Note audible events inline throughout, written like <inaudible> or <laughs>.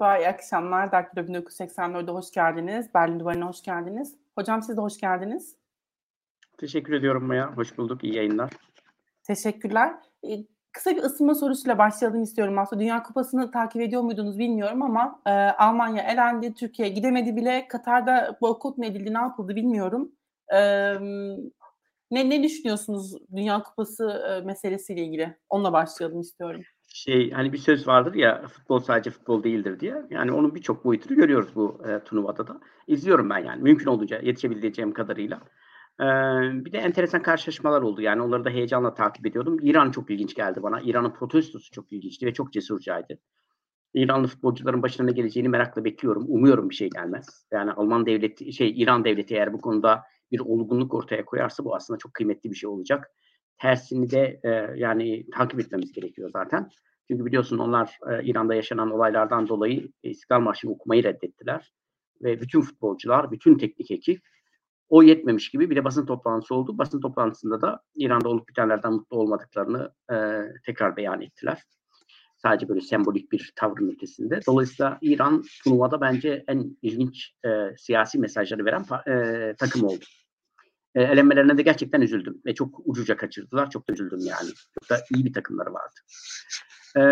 Merhaba, iyi akşamlar. Daktilo 1984'de hoş geldiniz. Berlin Duvarı'na hoş geldiniz. Hocam siz de hoş geldiniz. Teşekkür ediyorum Maya. Hoş bulduk. İyi yayınlar. Teşekkürler. Ee, kısa bir ısınma sorusuyla başlayalım istiyorum aslında. Dünya Kupası'nı takip ediyor muydunuz bilmiyorum ama e, Almanya elendi, Türkiye gidemedi bile. Katar'da boykot mu edildi, ne yapıldı bilmiyorum. E, ne, ne düşünüyorsunuz Dünya Kupası e, meselesiyle ilgili? Onunla başlayalım istiyorum şey hani bir söz vardır ya futbol sadece futbol değildir diye. Yani onun birçok boyutunu görüyoruz bu e, turnuvada da. İzliyorum ben yani mümkün olunca yetişebileceğim kadarıyla. E, bir de enteresan karşılaşmalar oldu. Yani onları da heyecanla takip ediyordum. İran çok ilginç geldi bana. İran'ın protestosu çok ilginçti ve çok cesurcaydı. İranlı futbolcuların başına ne geleceğini merakla bekliyorum. Umuyorum bir şey gelmez. Yani Alman devleti, şey İran devleti eğer bu konuda bir olgunluk ortaya koyarsa bu aslında çok kıymetli bir şey olacak tersini de e, yani takip etmemiz gerekiyor zaten. Çünkü biliyorsun onlar e, İran'da yaşanan olaylardan dolayı İstiklal Marşı'nı okumayı reddettiler. Ve bütün futbolcular, bütün teknik ekip o yetmemiş gibi bir de basın toplantısı oldu. Basın toplantısında da İran'da olup bitenlerden mutlu olmadıklarını e, tekrar beyan ettiler. Sadece böyle sembolik bir tavrın ötesinde. Dolayısıyla İran turnuvada bence en ilginç e, siyasi mesajları veren e, takım oldu e, elenmelerine de gerçekten üzüldüm. Ve çok ucuca kaçırdılar. Çok da üzüldüm yani. Çok da iyi bir takımları vardı. E,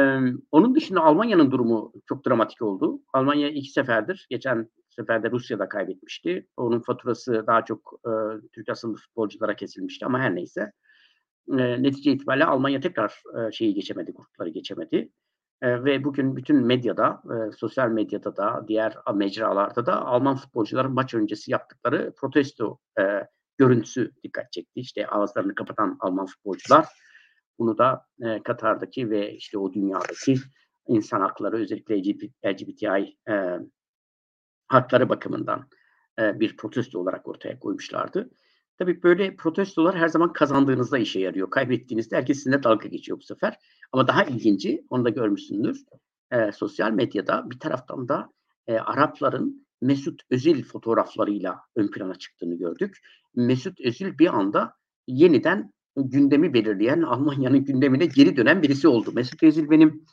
onun dışında Almanya'nın durumu çok dramatik oldu. Almanya iki seferdir. Geçen seferde Rusya'da kaybetmişti. Onun faturası daha çok e, Türk asıllı futbolculara kesilmişti ama her neyse. E, netice itibariyle Almanya tekrar e, şeyi geçemedi, grupları geçemedi. E, ve bugün bütün medyada, e, sosyal medyada da, diğer mecralarda da Alman futbolcuların maç öncesi yaptıkları protesto e, görüntüsü dikkat çekti. İşte ağızlarını kapatan Alman futbolcular bunu da e, Katar'daki ve işte o dünyadaki insan hakları özellikle LGBTI e, hakları bakımından e, bir protesto olarak ortaya koymuşlardı. Tabii böyle protestolar her zaman kazandığınızda işe yarıyor. Kaybettiğinizde herkes sizinle dalga geçiyor bu sefer. Ama daha ilginci, onu da görmüşsündür. E, sosyal medyada bir taraftan da e, Arapların Mesut Özil fotoğraflarıyla ön plana çıktığını gördük. Mesut Özil bir anda yeniden gündemi belirleyen, Almanya'nın gündemine geri dönen birisi oldu. Mesut Özil benim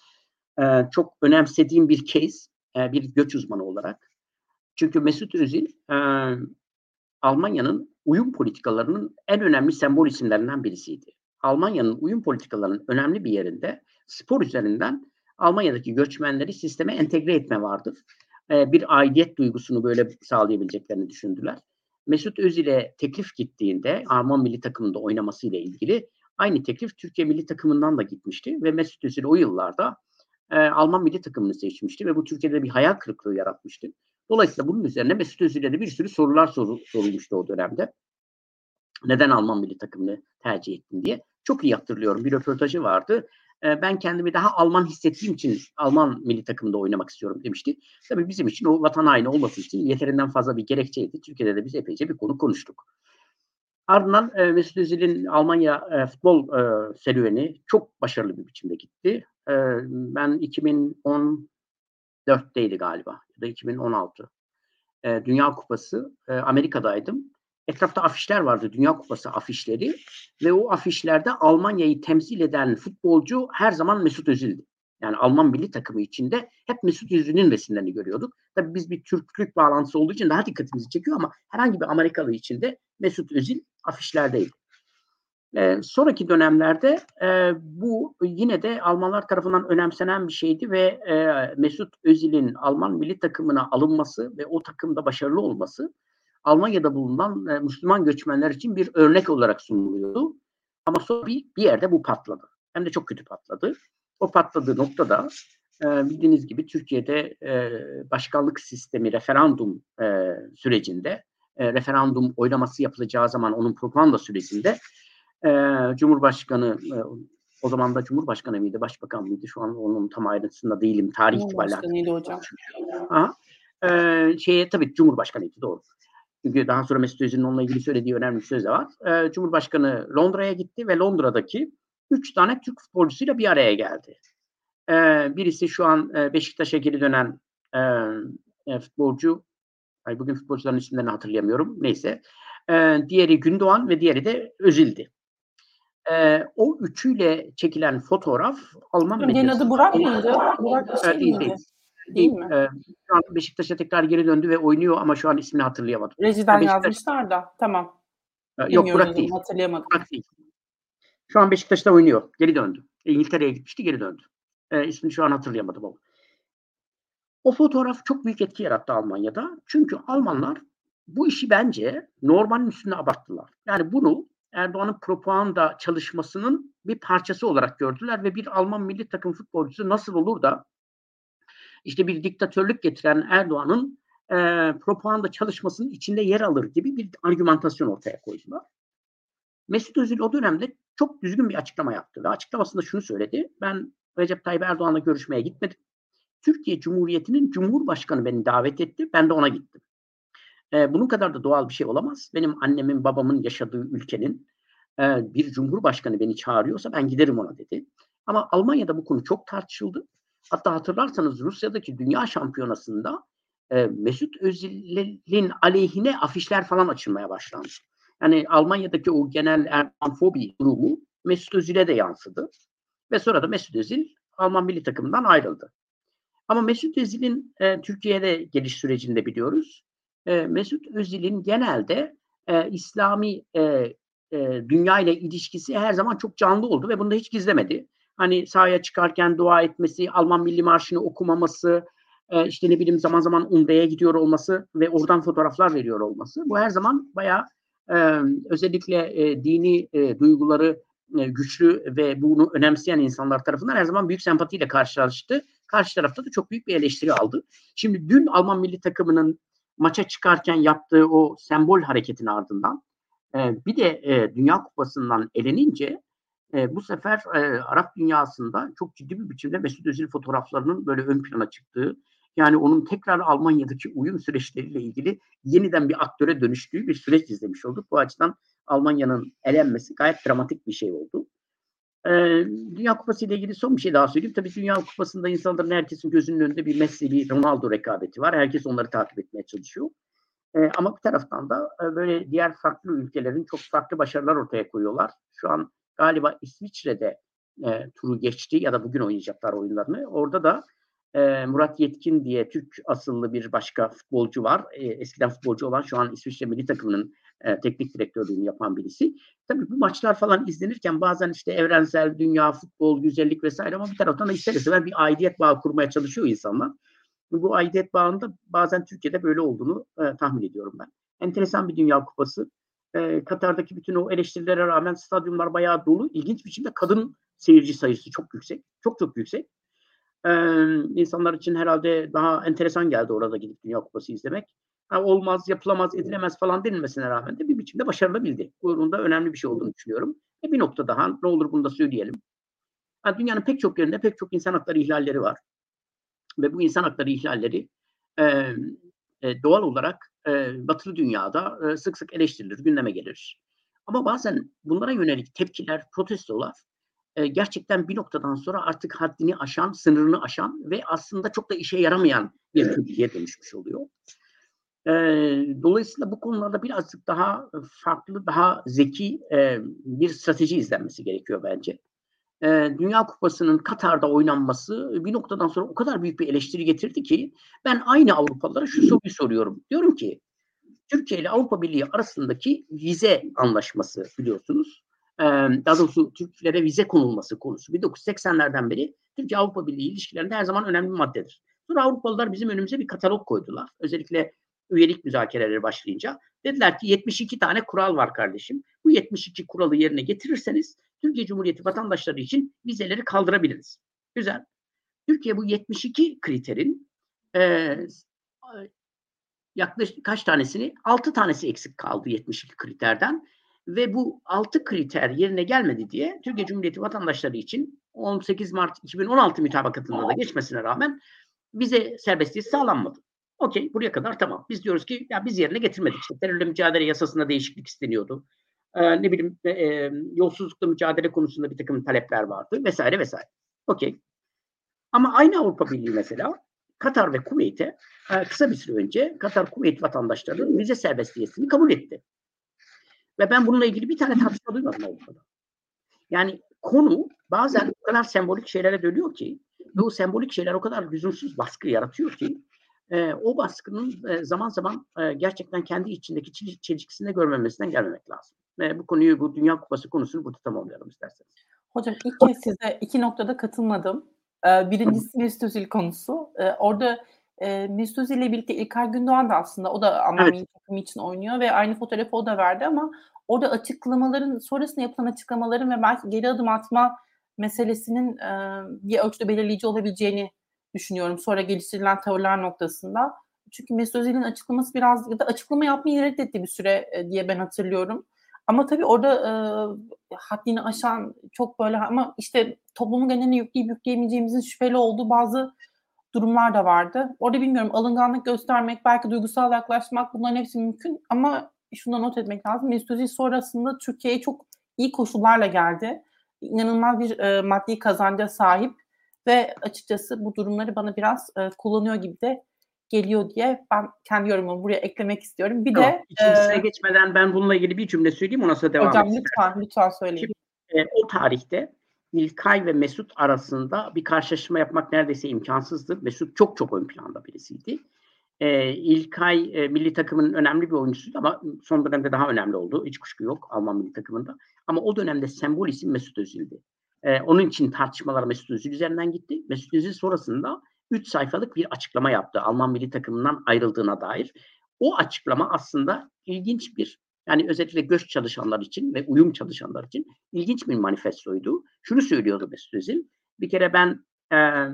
e, çok önemsediğim bir case, e, bir göç uzmanı olarak. Çünkü Mesut Özil e, Almanya'nın uyum politikalarının en önemli sembol isimlerinden birisiydi. Almanya'nın uyum politikalarının önemli bir yerinde spor üzerinden Almanya'daki göçmenleri sisteme entegre etme vardır. E, bir aidiyet duygusunu böyle sağlayabileceklerini düşündüler. Mesut Özil'e teklif gittiğinde Alman milli takımında oynaması ile ilgili aynı teklif Türkiye milli takımından da gitmişti ve Mesut Özil o yıllarda e, Alman milli takımını seçmişti ve bu Türkiye'de bir hayal kırıklığı yaratmıştı. Dolayısıyla bunun üzerine Mesut Özil'e de bir sürü sorular sor, sorulmuştu o dönemde. Neden Alman milli takımını tercih ettin diye. Çok iyi hatırlıyorum. Bir röportajı vardı ben kendimi daha Alman hissettiğim için Alman milli takımında oynamak istiyorum demişti. Tabii bizim için o vatan haini olması için yeterinden fazla bir gerekçeydi. Türkiye'de de biz epeyce bir konu konuştuk. Ardından e, Mesut Özil'in Almanya e, futbol e, serüveni çok başarılı bir biçimde gitti. E, ben 2014'teydi galiba ya da 2016. E, Dünya Kupası e, Amerika'daydım etrafta afişler vardı. Dünya Kupası afişleri ve o afişlerde Almanya'yı temsil eden futbolcu her zaman Mesut Özil'di. Yani Alman milli takımı içinde hep Mesut Özil'in resimlerini görüyorduk. Tabii biz bir Türklük bağlantısı olduğu için daha dikkatimizi çekiyor ama herhangi bir Amerikalı içinde Mesut Özil afişlerdeydi. Ee, sonraki dönemlerde e, bu yine de Almanlar tarafından önemsenen bir şeydi ve e, Mesut Özil'in Alman milli takımına alınması ve o takımda başarılı olması Almanya'da bulunan e, Müslüman göçmenler için bir örnek olarak sunuluyordu. Ama sonra bir, bir yerde bu patladı. Hem de çok kötü patladı. O patladığı noktada e, bildiğiniz gibi Türkiye'de e, başkanlık sistemi referandum e, sürecinde e, referandum oylaması yapılacağı zaman onun propaganda sürecinde e, Cumhurbaşkanı e, o zaman da Cumhurbaşkanı mıydı, Başbakan mıydı? Şu an onun tam ayrıntısında değilim. Tarih itibariyle. Cumhurbaşkanıydı hocam. Aha. Ee, şeye tabii Cumhurbaşkanıydı doğru. Çünkü daha sonra Mesut Özil'in onunla ilgili söylediği önemli bir söz de var. E, Cumhurbaşkanı Londra'ya gitti ve Londra'daki üç tane Türk futbolcusuyla bir araya geldi. E, birisi şu an e, Beşiktaş'a geri dönen e, e, futbolcu. Ay, bugün futbolcuların isimlerini hatırlayamıyorum. Neyse. E, diğeri Gündoğan ve diğeri de Özil'di. E, o üçüyle çekilen fotoğraf Alman medyasında... adı Burak mıydı? Burak şey değil, değil. Değil mi? E, şu an Beşiktaş'a tekrar geri döndü ve oynuyor ama şu an ismini hatırlayamadım. Rejiden Beşiktaş- yazmışlar da. Tamam. E, Yok Bilmiyorum Burak değil. Hatırlayamadım. Burak değil. Şu an Beşiktaş'ta oynuyor. Geri döndü. E, İngiltere'ye gitmişti geri döndü. E, ismini şu an hatırlayamadım ama. O fotoğraf çok büyük etki yarattı Almanya'da. Çünkü Almanlar bu işi bence normalin üstüne abarttılar. Yani bunu Erdoğan'ın propaganda çalışmasının bir parçası olarak gördüler ve bir Alman milli takım futbolcusu nasıl olur da işte bir diktatörlük getiren Erdoğan'ın e, propaganda çalışmasının içinde yer alır gibi bir argümantasyon ortaya koydular. Mesut Özil o dönemde çok düzgün bir açıklama yaptı ve açıklamasında şunu söyledi. Ben Recep Tayyip Erdoğan'la görüşmeye gitmedim. Türkiye Cumhuriyeti'nin Cumhurbaşkanı beni davet etti. Ben de ona gittim. Ee, bunun kadar da doğal bir şey olamaz. Benim annemin babamın yaşadığı ülkenin e, bir Cumhurbaşkanı beni çağırıyorsa ben giderim ona dedi. Ama Almanya'da bu konu çok tartışıldı. Hatta hatırlarsanız Rusya'daki Dünya Şampiyonası'nda e, Mesut Özil'in aleyhine afişler falan açılmaya başlandı. Yani Almanya'daki o genel Erdoğan-fobi durumu Mesut Özil'e de yansıdı. Ve sonra da Mesut Özil Alman milli takımından ayrıldı. Ama Mesut Özil'in e, Türkiye'de geliş sürecinde biliyoruz. E, Mesut Özil'in genelde e, İslami e, e, dünya ile ilişkisi her zaman çok canlı oldu ve bunu da hiç gizlemedi. Hani sahaya çıkarken dua etmesi, Alman Milli Marşı'nı okumaması, e, işte ne bileyim zaman zaman Umre'ye gidiyor olması ve oradan fotoğraflar veriyor olması. Bu her zaman bayağı e, özellikle e, dini e, duyguları e, güçlü ve bunu önemseyen insanlar tarafından her zaman büyük sempatiyle karşılaştı. Karşı tarafta da çok büyük bir eleştiri aldı. Şimdi dün Alman milli takımının maça çıkarken yaptığı o sembol hareketin ardından e, bir de e, Dünya Kupası'ndan elenince e, bu sefer e, Arap dünyasında çok ciddi bir biçimde Mesut Özil fotoğraflarının böyle ön plana çıktığı yani onun tekrar Almanya'daki uyum süreçleriyle ilgili yeniden bir aktöre dönüştüğü bir süreç izlemiş olduk. Bu açıdan Almanya'nın elenmesi gayet dramatik bir şey oldu. Ee, Dünya Kupası ile ilgili son bir şey daha söyleyeyim. Tabii Dünya Kupası'nda insanların herkesin gözünün önünde bir Messi, bir Ronaldo rekabeti var. Herkes onları takip etmeye çalışıyor. Ee, ama bir taraftan da e, böyle diğer farklı ülkelerin çok farklı başarılar ortaya koyuyorlar. Şu an galiba İsviçre'de e, turu geçti ya da bugün oynayacaklar oyunlarını. Orada da e, Murat Yetkin diye Türk asıllı bir başka futbolcu var. E, eskiden futbolcu olan şu an İsviçre milli takımının e, teknik direktörlüğünü yapan birisi. Tabii bu maçlar falan izlenirken bazen işte evrensel, dünya, futbol, güzellik vesaire ama bir taraftan da ister istemez bir aidiyet bağı kurmaya çalışıyor insanlar. Bu aidiyet bağında bazen Türkiye'de böyle olduğunu e, tahmin ediyorum ben. Enteresan bir dünya kupası. E, Katar'daki bütün o eleştirilere rağmen stadyumlar bayağı dolu. İlginç biçimde kadın seyirci sayısı çok yüksek. Çok çok yüksek. Ee, insanlar için herhalde daha enteresan geldi orada gidip Dünya Kupası izlemek. Ha, olmaz, yapılamaz, edilemez falan denilmesine rağmen de bir biçimde başarılabildi. Bunun da önemli bir şey olduğunu düşünüyorum. E bir nokta daha, ne olur bunu da söyleyelim. Ha, dünyanın pek çok yerinde pek çok insan hakları ihlalleri var. Ve bu insan hakları ihlalleri e, e, doğal olarak e, batılı dünyada e, sık sık eleştirilir, gündeme gelir. Ama bazen bunlara yönelik tepkiler, protestolar e, gerçekten bir noktadan sonra artık haddini aşan, sınırını aşan ve aslında çok da işe yaramayan bir tepkiye dönüşmüş oluyor. E, dolayısıyla bu konularda birazcık daha farklı, daha zeki e, bir strateji izlenmesi gerekiyor bence. E, Dünya Kupası'nın Katar'da oynanması bir noktadan sonra o kadar büyük bir eleştiri getirdi ki ben aynı Avrupalılara şu soruyu soruyorum. Diyorum ki Türkiye ile Avrupa Birliği arasındaki vize anlaşması biliyorsunuz daha doğrusu Türklere vize konulması konusu 1980'lerden beri Türkiye Avrupa Birliği ilişkilerinde her zaman önemli bir maddedir. Sonra Avrupalılar bizim önümüze bir katalog koydular. Özellikle üyelik müzakereleri başlayınca dediler ki 72 tane kural var kardeşim. Bu 72 kuralı yerine getirirseniz Türkiye Cumhuriyeti vatandaşları için vizeleri kaldırabiliriz. Güzel. Türkiye bu 72 kriterin e, yaklaşık kaç tanesini? 6 tanesi eksik kaldı 72 kriterden ve bu 6 kriter yerine gelmedi diye Türkiye Cumhuriyeti vatandaşları için 18 Mart 2016 mütabakatında da geçmesine rağmen vize serbestliği sağlanmadı. Okey buraya kadar tamam. Biz diyoruz ki ya biz yerine getirmedik. İşte terörle mücadele yasasında değişiklik isteniyordu. Ee, ne bileyim e, e, yolsuzlukla mücadele konusunda bir takım talepler vardı vesaire vesaire. Okey. Ama aynı Avrupa Birliği mesela Katar ve Kuveyt'e e, kısa bir süre önce Katar Kuveyt vatandaşlarının vize serbestiyesini kabul etti. Ve ben bununla ilgili bir tane tartışma duymadım Avrupa'da. Yani konu bazen o kadar sembolik şeylere dönüyor ki ve o sembolik şeyler o kadar lüzumsuz baskı yaratıyor ki e, o baskının e, zaman zaman e, gerçekten kendi içindeki çel- çelişkisini de görmemesinden gelmemek lazım. Ve bu konuyu, bu Dünya Kupası konusunu burada tamamlayalım isterseniz. Hocam ilk kez size iki noktada katılmadım. Ee, birincisi Mesut Özil konusu. Ee, orada e, Mesut Özil ile birlikte İlkay Gündoğan da aslında o da Alman Evet. takımı için oynuyor ve aynı fotoğrafı o da verdi ama orada açıklamaların sonrasında yapılan açıklamaların ve belki geri adım atma meselesinin e, bir ölçüde belirleyici olabileceğini düşünüyorum. Sonra geliştirilen tavırlar noktasında. Çünkü Mesut Özil'in açıklaması biraz ya da açıklama yapmayı reddetti bir süre e, diye ben hatırlıyorum. Ama tabii orada e, haddini aşan çok böyle ama işte toplumun geneline yükleyip yükleyemeyeceğimizin şüpheli olduğu bazı durumlar da vardı. Orada bilmiyorum alınganlık göstermek, belki duygusal yaklaşmak bunların hepsi mümkün ama şunu da not etmek lazım. Mesut sonrasında Türkiye'ye çok iyi koşullarla geldi. İnanılmaz bir e, maddi kazanca sahip ve açıkçası bu durumları bana biraz e, kullanıyor gibi de geliyor diye ben kendi yorumumu buraya eklemek istiyorum. Bir Tamam. de İkincisine e, geçmeden ben bununla ilgili bir cümle söyleyeyim ondan sonra devam hocam lütfen lütfen söyleyin. E, o tarihte İlkay ve Mesut arasında bir karşılaşma yapmak neredeyse imkansızdı. Mesut çok çok ön planda birisiydi. E, İlkay e, milli takımın önemli bir oyuncusuydu ama son dönemde daha önemli oldu. Hiç kuşku yok Alman milli takımında. Ama o dönemde sembol isim Mesut Özil'di. E, onun için tartışmalar Mesut Özil üzerinden gitti. Mesut Özil sonrasında 3 sayfalık bir açıklama yaptı Alman milli takımından ayrıldığına dair. O açıklama aslında ilginç bir yani özellikle göç çalışanlar için ve uyum çalışanlar için ilginç bir manifestoydu. Şunu söylüyordu Mesut Özil. Bir kere ben e,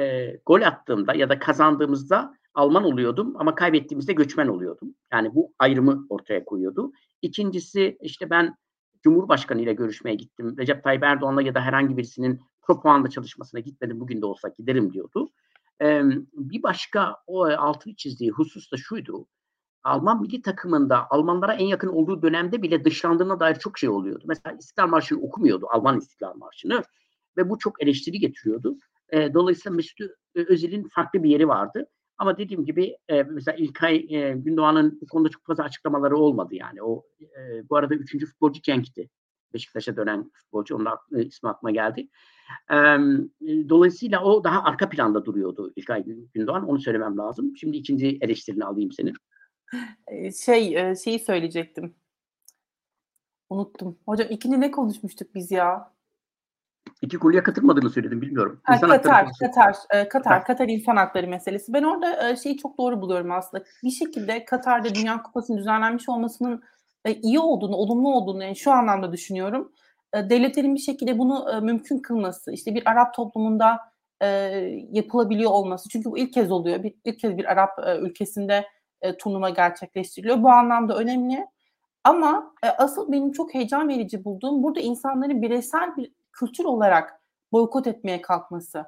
e, gol attığımda ya da kazandığımızda Alman oluyordum ama kaybettiğimizde göçmen oluyordum. Yani bu ayrımı ortaya koyuyordu. İkincisi işte ben Cumhurbaşkanı ile görüşmeye gittim. Recep Tayyip Erdoğan'la ya da herhangi birisinin propaganda çalışmasına gitmedim. Bugün de olsa giderim diyordu. E, bir başka o altını çizdiği husus da şuydu. Alman milli takımında Almanlara en yakın olduğu dönemde bile dışlandığına dair çok şey oluyordu. Mesela İstiklal Marşı'nı okumuyordu, Alman İstiklal Marşı'nı ve bu çok eleştiri getiriyordu. E, dolayısıyla Mesut Özil'in farklı bir yeri vardı. Ama dediğim gibi e, mesela İlkay e, Gündoğan'ın bu konuda çok fazla açıklamaları olmadı yani. O e, bu arada üçüncü futbolcu Cenk'ti. Beşiktaş'a dönen futbolcu. Onun ismi aklıma geldi. E, dolayısıyla o daha arka planda duruyordu İlkay Gündoğan. Onu söylemem lazım. Şimdi ikinci eleştirini alayım senin. Şey, şeyi söyleyecektim. Unuttum. Hocam ikinci ne konuşmuştuk biz ya? İki konuya katılmadığını söyledim bilmiyorum. Ha, İnsan Katar. Katar, e, Katar, Katar. Katar insan hakları meselesi. Ben orada e, şeyi çok doğru buluyorum aslında. Bir şekilde Katar'da Dünya Kupası'nın düzenlenmiş olmasının e, iyi olduğunu, olumlu olduğunu yani şu anlamda düşünüyorum. E, devletlerin bir şekilde bunu e, mümkün kılması, işte bir Arap toplumunda e, yapılabiliyor olması. Çünkü bu ilk kez oluyor. Bir, ilk kez bir Arap ülkesinde e, turnuva gerçekleştiriliyor. Bu anlamda önemli. Ama asıl benim çok heyecan verici bulduğum burada insanların bireysel bir kültür olarak boykot etmeye kalkması.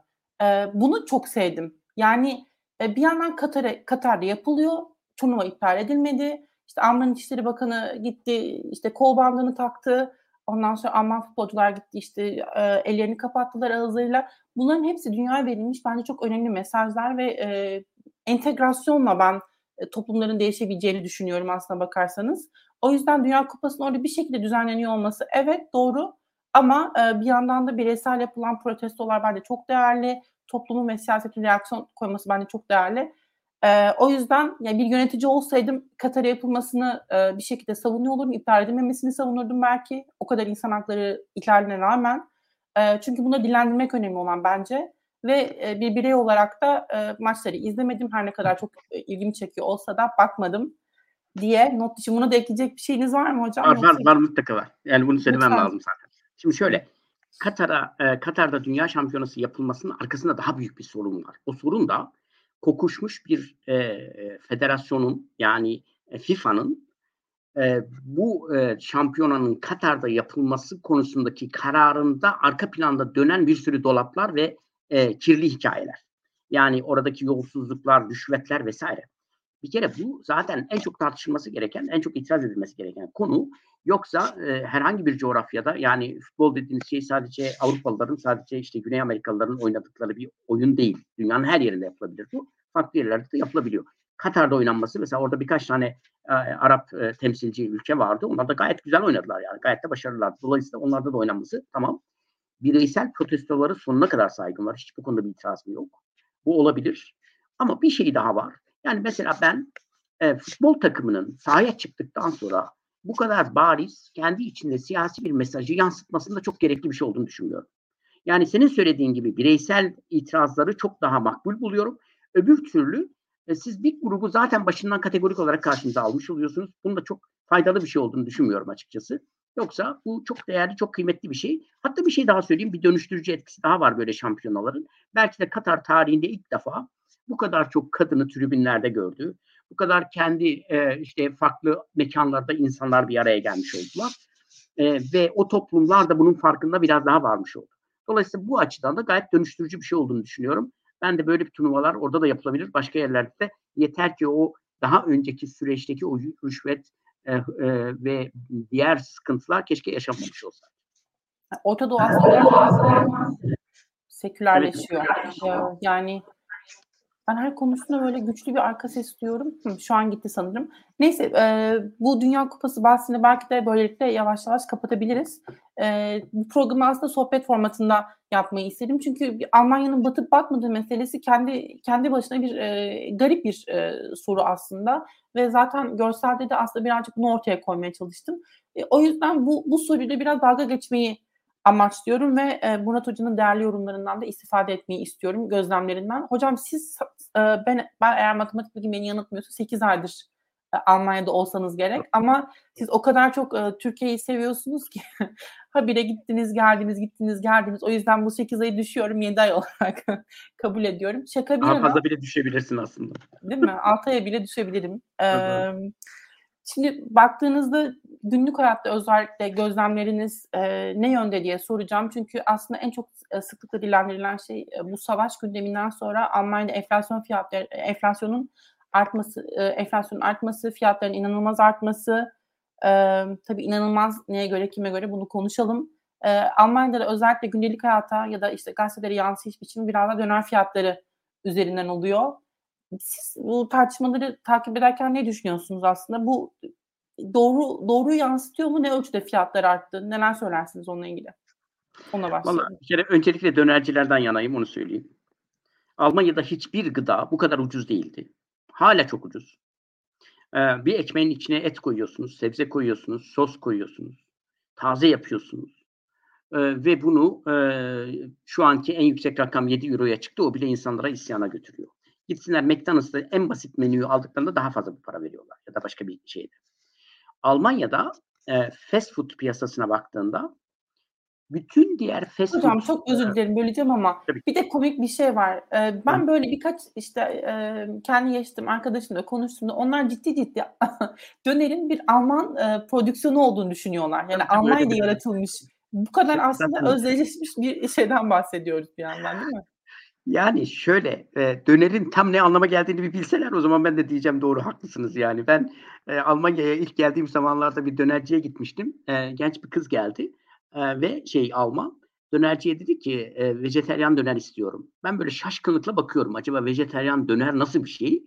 Bunu çok sevdim. Yani bir yandan Katar'a Katar'da yapılıyor. Turnuva iptal edilmedi. İşte Alman İçişleri Bakanı gitti, işte kol bandını taktı. Ondan sonra Alman futbolcular gitti işte e, ellerini kapattılar ağızlarıyla. Bunların hepsi dünyaya verilmiş bence çok önemli mesajlar ve e, entegrasyonla ben e, toplumların değişebileceğini düşünüyorum aslına bakarsanız. O yüzden Dünya Kupası'nın orada bir şekilde düzenleniyor olması evet doğru ama e, bir yandan da bireysel yapılan protestolar bence çok değerli. Toplumun ve siyasetin reaksiyon koyması bence çok değerli. E, o yüzden yani bir yönetici olsaydım Katar'a yapılmasını e, bir şekilde savunuyor olurum. İptal edilmemesini savunurdum belki. O kadar insan hakları ihlaline rağmen. E, çünkü bunu dillendirmek önemli olan bence. Ve e, bir birey olarak da e, maçları izlemedim. Her ne kadar çok e, ilgimi çekiyor olsa da bakmadım diye not dışı. Buna da ekleyecek bir şeyiniz var mı hocam? Var var, var mutlaka var. Yani bunu söylemem Lütfen. lazım zaten. Şimdi şöyle Katar'a e, Katar'da dünya şampiyonası yapılmasının arkasında daha büyük bir sorun var. O sorun da kokuşmuş bir e, e, federasyonun yani e, FIFA'nın e, bu e, şampiyonanın Katar'da yapılması konusundaki kararında arka planda dönen bir sürü dolaplar ve e, kirli hikayeler. Yani oradaki yolsuzluklar, rüşvetler vesaire. Bir kere bu zaten en çok tartışılması gereken, en çok itiraz edilmesi gereken konu. Yoksa e, herhangi bir coğrafyada yani futbol dediğimiz şey sadece Avrupalıların, sadece işte Güney Amerikalıların oynadıkları bir oyun değil. Dünyanın her yerinde yapılabilir bu. Farklı yerlerde de yapılabiliyor. Katar'da oynanması mesela orada birkaç tane e, Arap e, temsilci ülke vardı. Onlar da gayet güzel oynadılar yani. Gayet de başarılılar. Dolayısıyla onlarda da oynanması tamam. bireysel protestoları sonuna kadar saygım var. Hiç bu konuda bir itirazım yok. Bu olabilir. Ama bir şey daha var. Yani mesela ben e, futbol takımının sahaya çıktıktan sonra bu kadar bariz kendi içinde siyasi bir mesajı yansıtmasında çok gerekli bir şey olduğunu düşünmüyorum. Yani senin söylediğin gibi bireysel itirazları çok daha makbul buluyorum. Öbür türlü e, siz bir grubu zaten başından kategorik olarak karşınıza almış oluyorsunuz. Bunun da çok faydalı bir şey olduğunu düşünmüyorum açıkçası. Yoksa bu çok değerli, çok kıymetli bir şey. Hatta bir şey daha söyleyeyim. Bir dönüştürücü etkisi daha var böyle şampiyonaların. Belki de Katar tarihinde ilk defa bu kadar çok kadını tribünlerde gördü. Bu kadar kendi e, işte farklı mekanlarda insanlar bir araya gelmiş oldular. E, ve o toplumlar da bunun farkında biraz daha varmış oldu. Dolayısıyla bu açıdan da gayet dönüştürücü bir şey olduğunu düşünüyorum. Ben de böyle bir turnuvalar orada da yapılabilir. Başka yerlerde de yeter ki o daha önceki süreçteki o rüşvet e, e, ve diğer sıkıntılar keşke yaşanmamış olsa. Orta Doğu aslında sekülerleşiyor. Evet. Yani ben her konusunda böyle güçlü bir arka ses. Hı, şu an gitti sanırım. Neyse e, bu Dünya Kupası bahsini belki de böylelikle yavaş yavaş kapatabiliriz. E, bu programı aslında sohbet formatında yapmayı istedim. Çünkü Almanya'nın batıp batmadığı meselesi kendi kendi başına bir e, garip bir e, soru aslında. Ve zaten görselde de aslında birazcık bunu ortaya koymaya çalıştım. E, o yüzden bu, bu soruyla biraz dalga geçmeyi amaçlıyorum ve e, Murat Hoca'nın değerli yorumlarından da istifade etmeyi istiyorum, gözlemlerinden. Hocam siz, e, ben, ben eğer matematik bilgim beni yanıltmıyorsa 8 aydır e, Almanya'da olsanız gerek ama siz o kadar çok e, Türkiye'yi seviyorsunuz ki <laughs> habire gittiniz, geldiniz, gittiniz, geldiniz. O yüzden bu 8 ayı düşüyorum, 7 ay <laughs> olarak <laughs> kabul ediyorum. Şaka bir Daha fazla bile düşebilirsin aslında. Değil mi? 6 aya bile düşebilirim. Ee, Şimdi baktığınızda günlük hayatta özellikle gözlemleriniz e, ne yönde diye soracağım. Çünkü aslında en çok e, sıklıkla dilendirilen şey e, bu savaş gündeminden sonra Almanya'da enflasyon fiyatları, enflasyonun artması, e, enflasyonun artması, fiyatların inanılmaz artması. E, tabii inanılmaz neye göre, kime göre bunu konuşalım. E, Almanya'da da özellikle gündelik hayata ya da işte gazetelere yansıyış biçimi biraz da döner fiyatları üzerinden oluyor. Siz bu tartışmaları takip ederken ne düşünüyorsunuz aslında? Bu doğru doğruyu yansıtıyor mu? Ne ölçüde fiyatlar arttı? Neler söylersiniz onunla ilgili? Ona başlayalım. Vallahi bir kere öncelikle dönercilerden yanayım onu söyleyeyim. Almanya'da hiçbir gıda bu kadar ucuz değildi. Hala çok ucuz. Ee, bir ekmeğin içine et koyuyorsunuz, sebze koyuyorsunuz, sos koyuyorsunuz, taze yapıyorsunuz. Ee, ve bunu e, şu anki en yüksek rakam 7 euroya çıktı. O bile insanlara isyana götürüyor. Gitsinler McDonald's'ta en basit menüyü aldıklarında daha fazla bir para veriyorlar ya da başka bir şeyde. Almanya'da e, fast food piyasasına baktığında bütün diğer fast Hocam food... çok özür dilerim böleceğim ama Tabii. bir de komik bir şey var. Ee, ben Hı. böyle birkaç işte e, kendi yaşadığım arkadaşımla konuştuğumda onlar ciddi ciddi <laughs> dönerin bir Alman e, prodüksiyonu olduğunu düşünüyorlar. Yani Tabii, Almanya'da yaratılmış. Bu kadar aslında özdeşleşmiş bir şeyden bahsediyoruz bir yandan değil mi? Yani şöyle, eee, dönerin tam ne anlama geldiğini bir bilseler o zaman ben de diyeceğim doğru haklısınız yani. Ben, eee, Almanya'ya ilk geldiğim zamanlarda bir dönerciye gitmiştim. Eee, genç bir kız geldi, eee, ve şey Alman. Dönerciye dedi ki, eee, "Vejeteryan döner istiyorum." Ben böyle şaşkınlıkla bakıyorum. Acaba vejeteryan döner nasıl bir şey?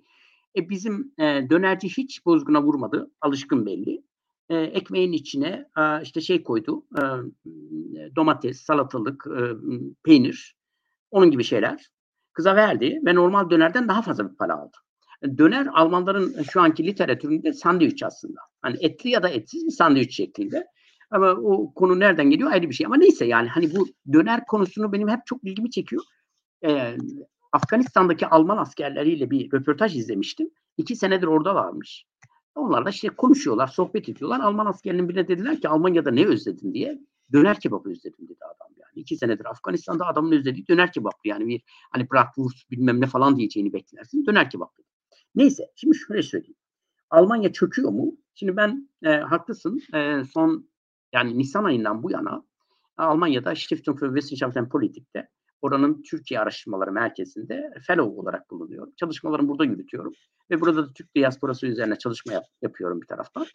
E, bizim, eee, dönerci hiç bozguna vurmadı. Alışkın belli. Eee, ekmeğin içine, aaa, işte şey koydu, eee, domates, salatalık, eee, peynir. Onun gibi şeyler. Kıza verdi ve normal dönerden daha fazla bir para aldı. Döner Almanların şu anki literatüründe sandviç aslında. Hani etli ya da etsiz bir sandviç şeklinde. Ama o konu nereden geliyor ayrı bir şey. Ama neyse yani hani bu döner konusunu benim hep çok ilgimi çekiyor. Ee, Afganistan'daki Alman askerleriyle bir röportaj izlemiştim. İki senedir orada varmış. Onlarla işte konuşuyorlar, sohbet ediyorlar. Alman askerinin bile dediler ki Almanya'da ne özledin diye. Döner kebabı özledim dedi adam. İki senedir Afganistan'da adamın özlediği döner kebaptı. Yani bir hani bratwurst bilmem ne falan diyeceğini beklersin. Döner kebaptı. Neyse şimdi şöyle söyleyeyim. Almanya çöküyor mu? Şimdi ben e, haklısın. E, son yani Nisan ayından bu yana Almanya'da Stiftung für Wissenschaften Politik'te oranın Türkiye Araştırmaları Merkezi'nde fellow olarak bulunuyorum. Çalışmalarımı burada yürütüyorum. Ve burada da Türk diasporası üzerine çalışma yap, yapıyorum bir taraftan.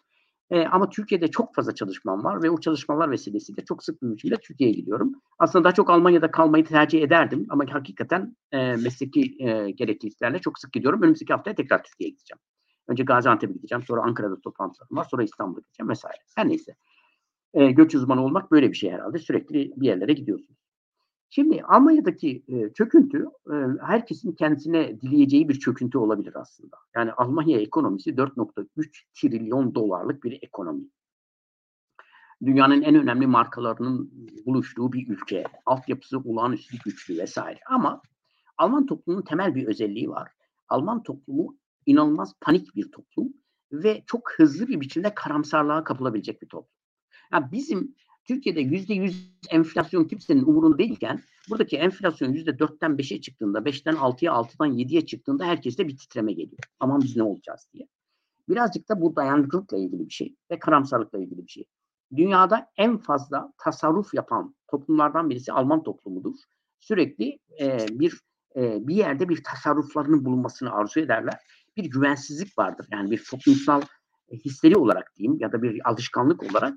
E, ama Türkiye'de çok fazla çalışmam var ve o çalışmalar vesilesiyle çok sık biçimde Türkiye'ye gidiyorum. Aslında daha çok Almanya'da kalmayı tercih ederdim ama hakikaten e, mesleki e, gerekliliklerle çok sık gidiyorum. Önümüzdeki haftaya tekrar Türkiye'ye gideceğim. Önce Gaziantep'e gideceğim, sonra Ankara'da toplantılarım var, sonra İstanbul'a gideceğim vesaire. Her neyse. E, göç uzmanı olmak böyle bir şey herhalde. Sürekli bir yerlere gidiyorsunuz. Şimdi Almanya'daki e, çöküntü e, herkesin kendisine dileyeceği bir çöküntü olabilir aslında. Yani Almanya ekonomisi 4.3 trilyon dolarlık bir ekonomi. Dünyanın en önemli markalarının buluştuğu bir ülke. Altyapısı olağanüstü güçlü vesaire. Ama Alman toplumunun temel bir özelliği var. Alman toplumu inanılmaz panik bir toplum ve çok hızlı bir biçimde karamsarlığa kapılabilecek bir toplum. Yani bizim Türkiye'de yüzde yüz enflasyon kimsenin umurunda değilken buradaki enflasyon yüzde dörtten beşe çıktığında, beşten altıya, altıdan yediye çıktığında herkeste bir titreme geliyor. Aman biz ne olacağız diye. Birazcık da bu dayanıklılıkla ilgili bir şey ve karamsarlıkla ilgili bir şey. Dünyada en fazla tasarruf yapan toplumlardan birisi Alman toplumudur. Sürekli e, bir e, bir yerde bir tasarruflarının bulunmasını arzu ederler. Bir güvensizlik vardır. Yani bir toplumsal histeri olarak diyeyim ya da bir alışkanlık olarak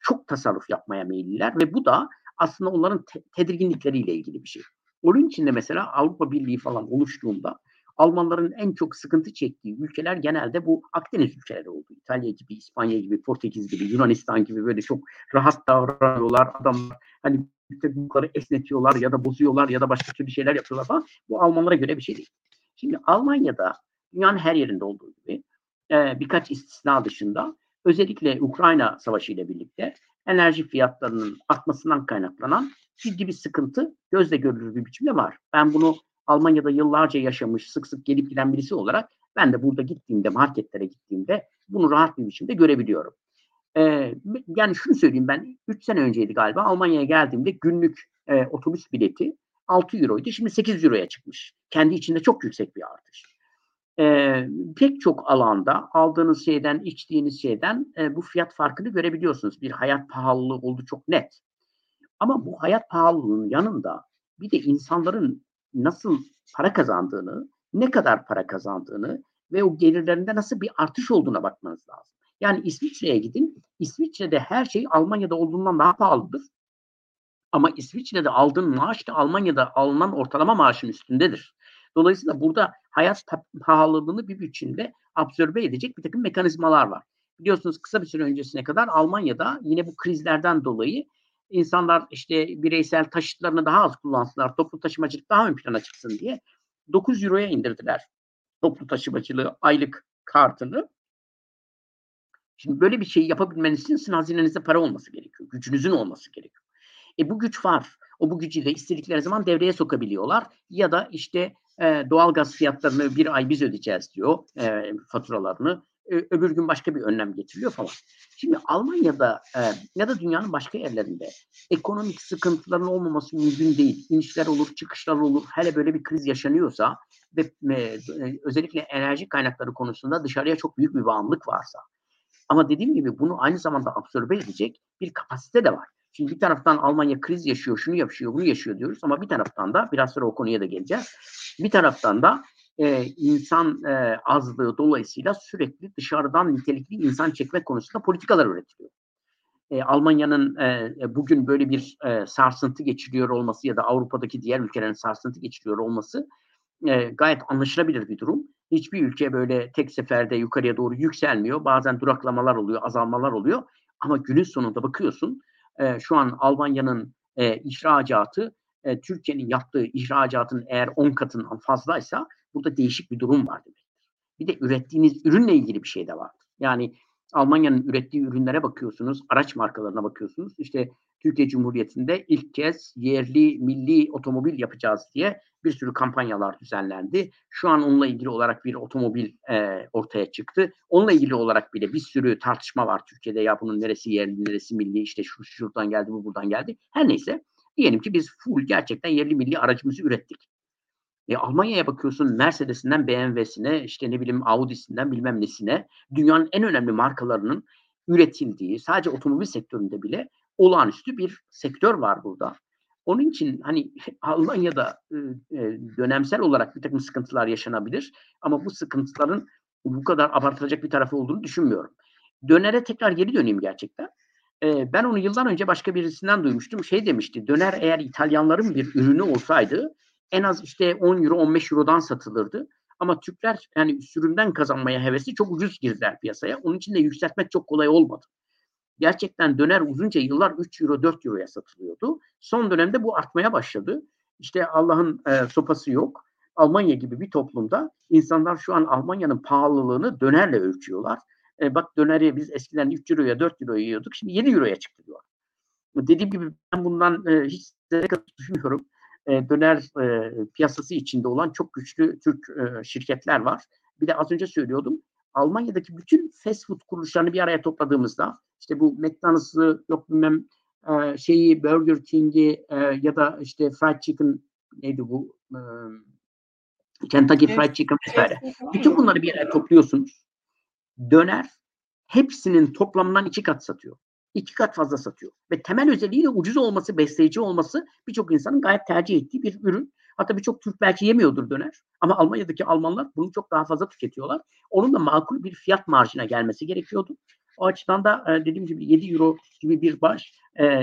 çok tasarruf yapmaya meyilliler ve bu da aslında onların te- tedirginlikleriyle ilgili bir şey. Onun için de mesela Avrupa Birliği falan oluştuğunda Almanların en çok sıkıntı çektiği ülkeler genelde bu Akdeniz ülkeleri oldu. İtalya gibi, İspanya gibi, Portekiz gibi, Yunanistan gibi böyle çok rahat davranıyorlar. Adamlar hani bunları esnetiyorlar ya da bozuyorlar ya da başka türlü şeyler yapıyorlar falan. Bu Almanlara göre bir şey değil. Şimdi Almanya'da dünyanın her yerinde olduğu gibi birkaç istisna dışında özellikle Ukrayna Savaşı ile birlikte enerji fiyatlarının artmasından kaynaklanan ciddi bir sıkıntı gözle görülür bir biçimde var. Ben bunu Almanya'da yıllarca yaşamış, sık sık gelip giden birisi olarak ben de burada gittiğimde, marketlere gittiğimde bunu rahat bir biçimde görebiliyorum. Ee, yani şunu söyleyeyim ben 3 sene önceydi galiba Almanya'ya geldiğimde günlük e, otobüs bileti 6 euroydu. Şimdi 8 euroya çıkmış. Kendi içinde çok yüksek bir artış. Ee, pek çok alanda aldığınız şeyden, içtiğiniz şeyden e, bu fiyat farkını görebiliyorsunuz. Bir hayat pahalılığı oldu çok net. Ama bu hayat pahalılığının yanında bir de insanların nasıl para kazandığını, ne kadar para kazandığını ve o gelirlerinde nasıl bir artış olduğuna bakmanız lazım. Yani İsviçre'ye gidin. İsviçre'de her şey Almanya'da olduğundan daha pahalıdır. Ama İsviçre'de aldığın maaş da Almanya'da alınan ortalama maaşın üstündedir. Dolayısıyla burada hayat pahalılığını bir biçimde absorbe edecek bir takım mekanizmalar var. Biliyorsunuz kısa bir süre öncesine kadar Almanya'da yine bu krizlerden dolayı insanlar işte bireysel taşıtlarını daha az kullansınlar, toplu taşımacılık daha ön plana çıksın diye 9 euroya indirdiler toplu taşımacılığı aylık kartını. Şimdi böyle bir şeyi yapabilmeniz için sizin hazinenizde para olması gerekiyor. Gücünüzün olması gerekiyor. E bu güç var. O bu gücü de istedikleri zaman devreye sokabiliyorlar. Ya da işte e, doğal gaz fiyatlarını bir ay biz ödeyeceğiz diyor e, faturalarını. E, öbür gün başka bir önlem getiriliyor falan. Şimdi Almanya'da e, ya da dünyanın başka yerlerinde ekonomik sıkıntıların olmaması mümkün değil. İnişler olur, çıkışlar olur. Hele böyle bir kriz yaşanıyorsa ve e, özellikle enerji kaynakları konusunda dışarıya çok büyük bir bağımlılık varsa. Ama dediğim gibi bunu aynı zamanda absorbe edecek bir kapasite de var. Şimdi bir taraftan Almanya kriz yaşıyor, şunu yaşıyor, bunu yaşıyor diyoruz ama bir taraftan da biraz sonra o konuya da geleceğiz. Bir taraftan da e, insan e, azlığı dolayısıyla sürekli dışarıdan nitelikli insan çekme konusunda politikalar üretiliyor. E, Almanya'nın e, bugün böyle bir e, sarsıntı geçiriyor olması ya da Avrupa'daki diğer ülkelerin sarsıntı geçiriyor olması e, gayet anlaşılabilir bir durum. Hiçbir ülke böyle tek seferde yukarıya doğru yükselmiyor. Bazen duraklamalar oluyor, azalmalar oluyor. Ama günün sonunda bakıyorsun e, şu an Almanya'nın e, ihracatı e, Türkiye'nin yaptığı ihracatın eğer 10 katından fazlaysa burada değişik bir durum var demektir. Bir de ürettiğiniz ürünle ilgili bir şey de var. Yani Almanya'nın ürettiği ürünlere bakıyorsunuz, araç markalarına bakıyorsunuz. İşte Türkiye Cumhuriyeti'nde ilk kez yerli, milli otomobil yapacağız diye bir sürü kampanyalar düzenlendi. Şu an onunla ilgili olarak bir otomobil e, ortaya çıktı. Onunla ilgili olarak bile bir sürü tartışma var Türkiye'de. Ya bunun neresi yerli, neresi milli, işte şu şuradan geldi, bu buradan geldi. Her neyse diyelim ki biz full gerçekten yerli milli aracımızı ürettik. E, Almanya'ya bakıyorsun Mercedes'inden BMW'sine, işte ne bileyim Audi'sinden bilmem nesine, dünyanın en önemli markalarının üretildiği, sadece otomobil sektöründe bile olağanüstü bir sektör var burada. Onun için hani <laughs> Almanya'da e, dönemsel olarak bir takım sıkıntılar yaşanabilir ama bu sıkıntıların bu kadar abartılacak bir tarafı olduğunu düşünmüyorum. Dönere tekrar geri döneyim gerçekten. E, ben onu yıldan önce başka birisinden duymuştum. Şey demişti, döner eğer İtalyanların bir ürünü olsaydı en az işte 10 euro 15 eurodan satılırdı. Ama Türkler yani sürümden kazanmaya hevesi çok ucuz girdiler piyasaya. Onun için de yükseltmek çok kolay olmadı. Gerçekten döner uzunca yıllar 3 euro 4 euroya satılıyordu. Son dönemde bu artmaya başladı. İşte Allah'ın e, sopası yok. Almanya gibi bir toplumda insanlar şu an Almanya'nın pahalılığını dönerle ölçüyorlar. E, bak döneri biz eskiden 3 euroya 4 euroya yiyorduk. Şimdi 7 euroya çıktı diyor. Dediğim gibi ben bundan e, hiç düşünmüyorum. E, döner e, piyasası içinde olan çok güçlü Türk e, şirketler var. Bir de az önce söylüyordum. Almanya'daki bütün fast food kuruluşlarını bir araya topladığımızda işte bu McDonald's'ı yok bilmem e, şeyi Burger King'i e, ya da işte fried chicken neydi bu e, Kentucky Fried Chicken vesaire. Bütün bunları bir araya topluyorsunuz. Döner hepsinin toplamından iki kat satıyor. İki kat fazla satıyor. Ve temel özelliği de ucuz olması, besleyici olması birçok insanın gayet tercih ettiği bir ürün. Hatta birçok Türk belki yemiyordur döner. Ama Almanya'daki Almanlar bunu çok daha fazla tüketiyorlar. Onun da makul bir fiyat marjına gelmesi gerekiyordu. O açıdan da dediğim gibi 7 euro gibi bir baş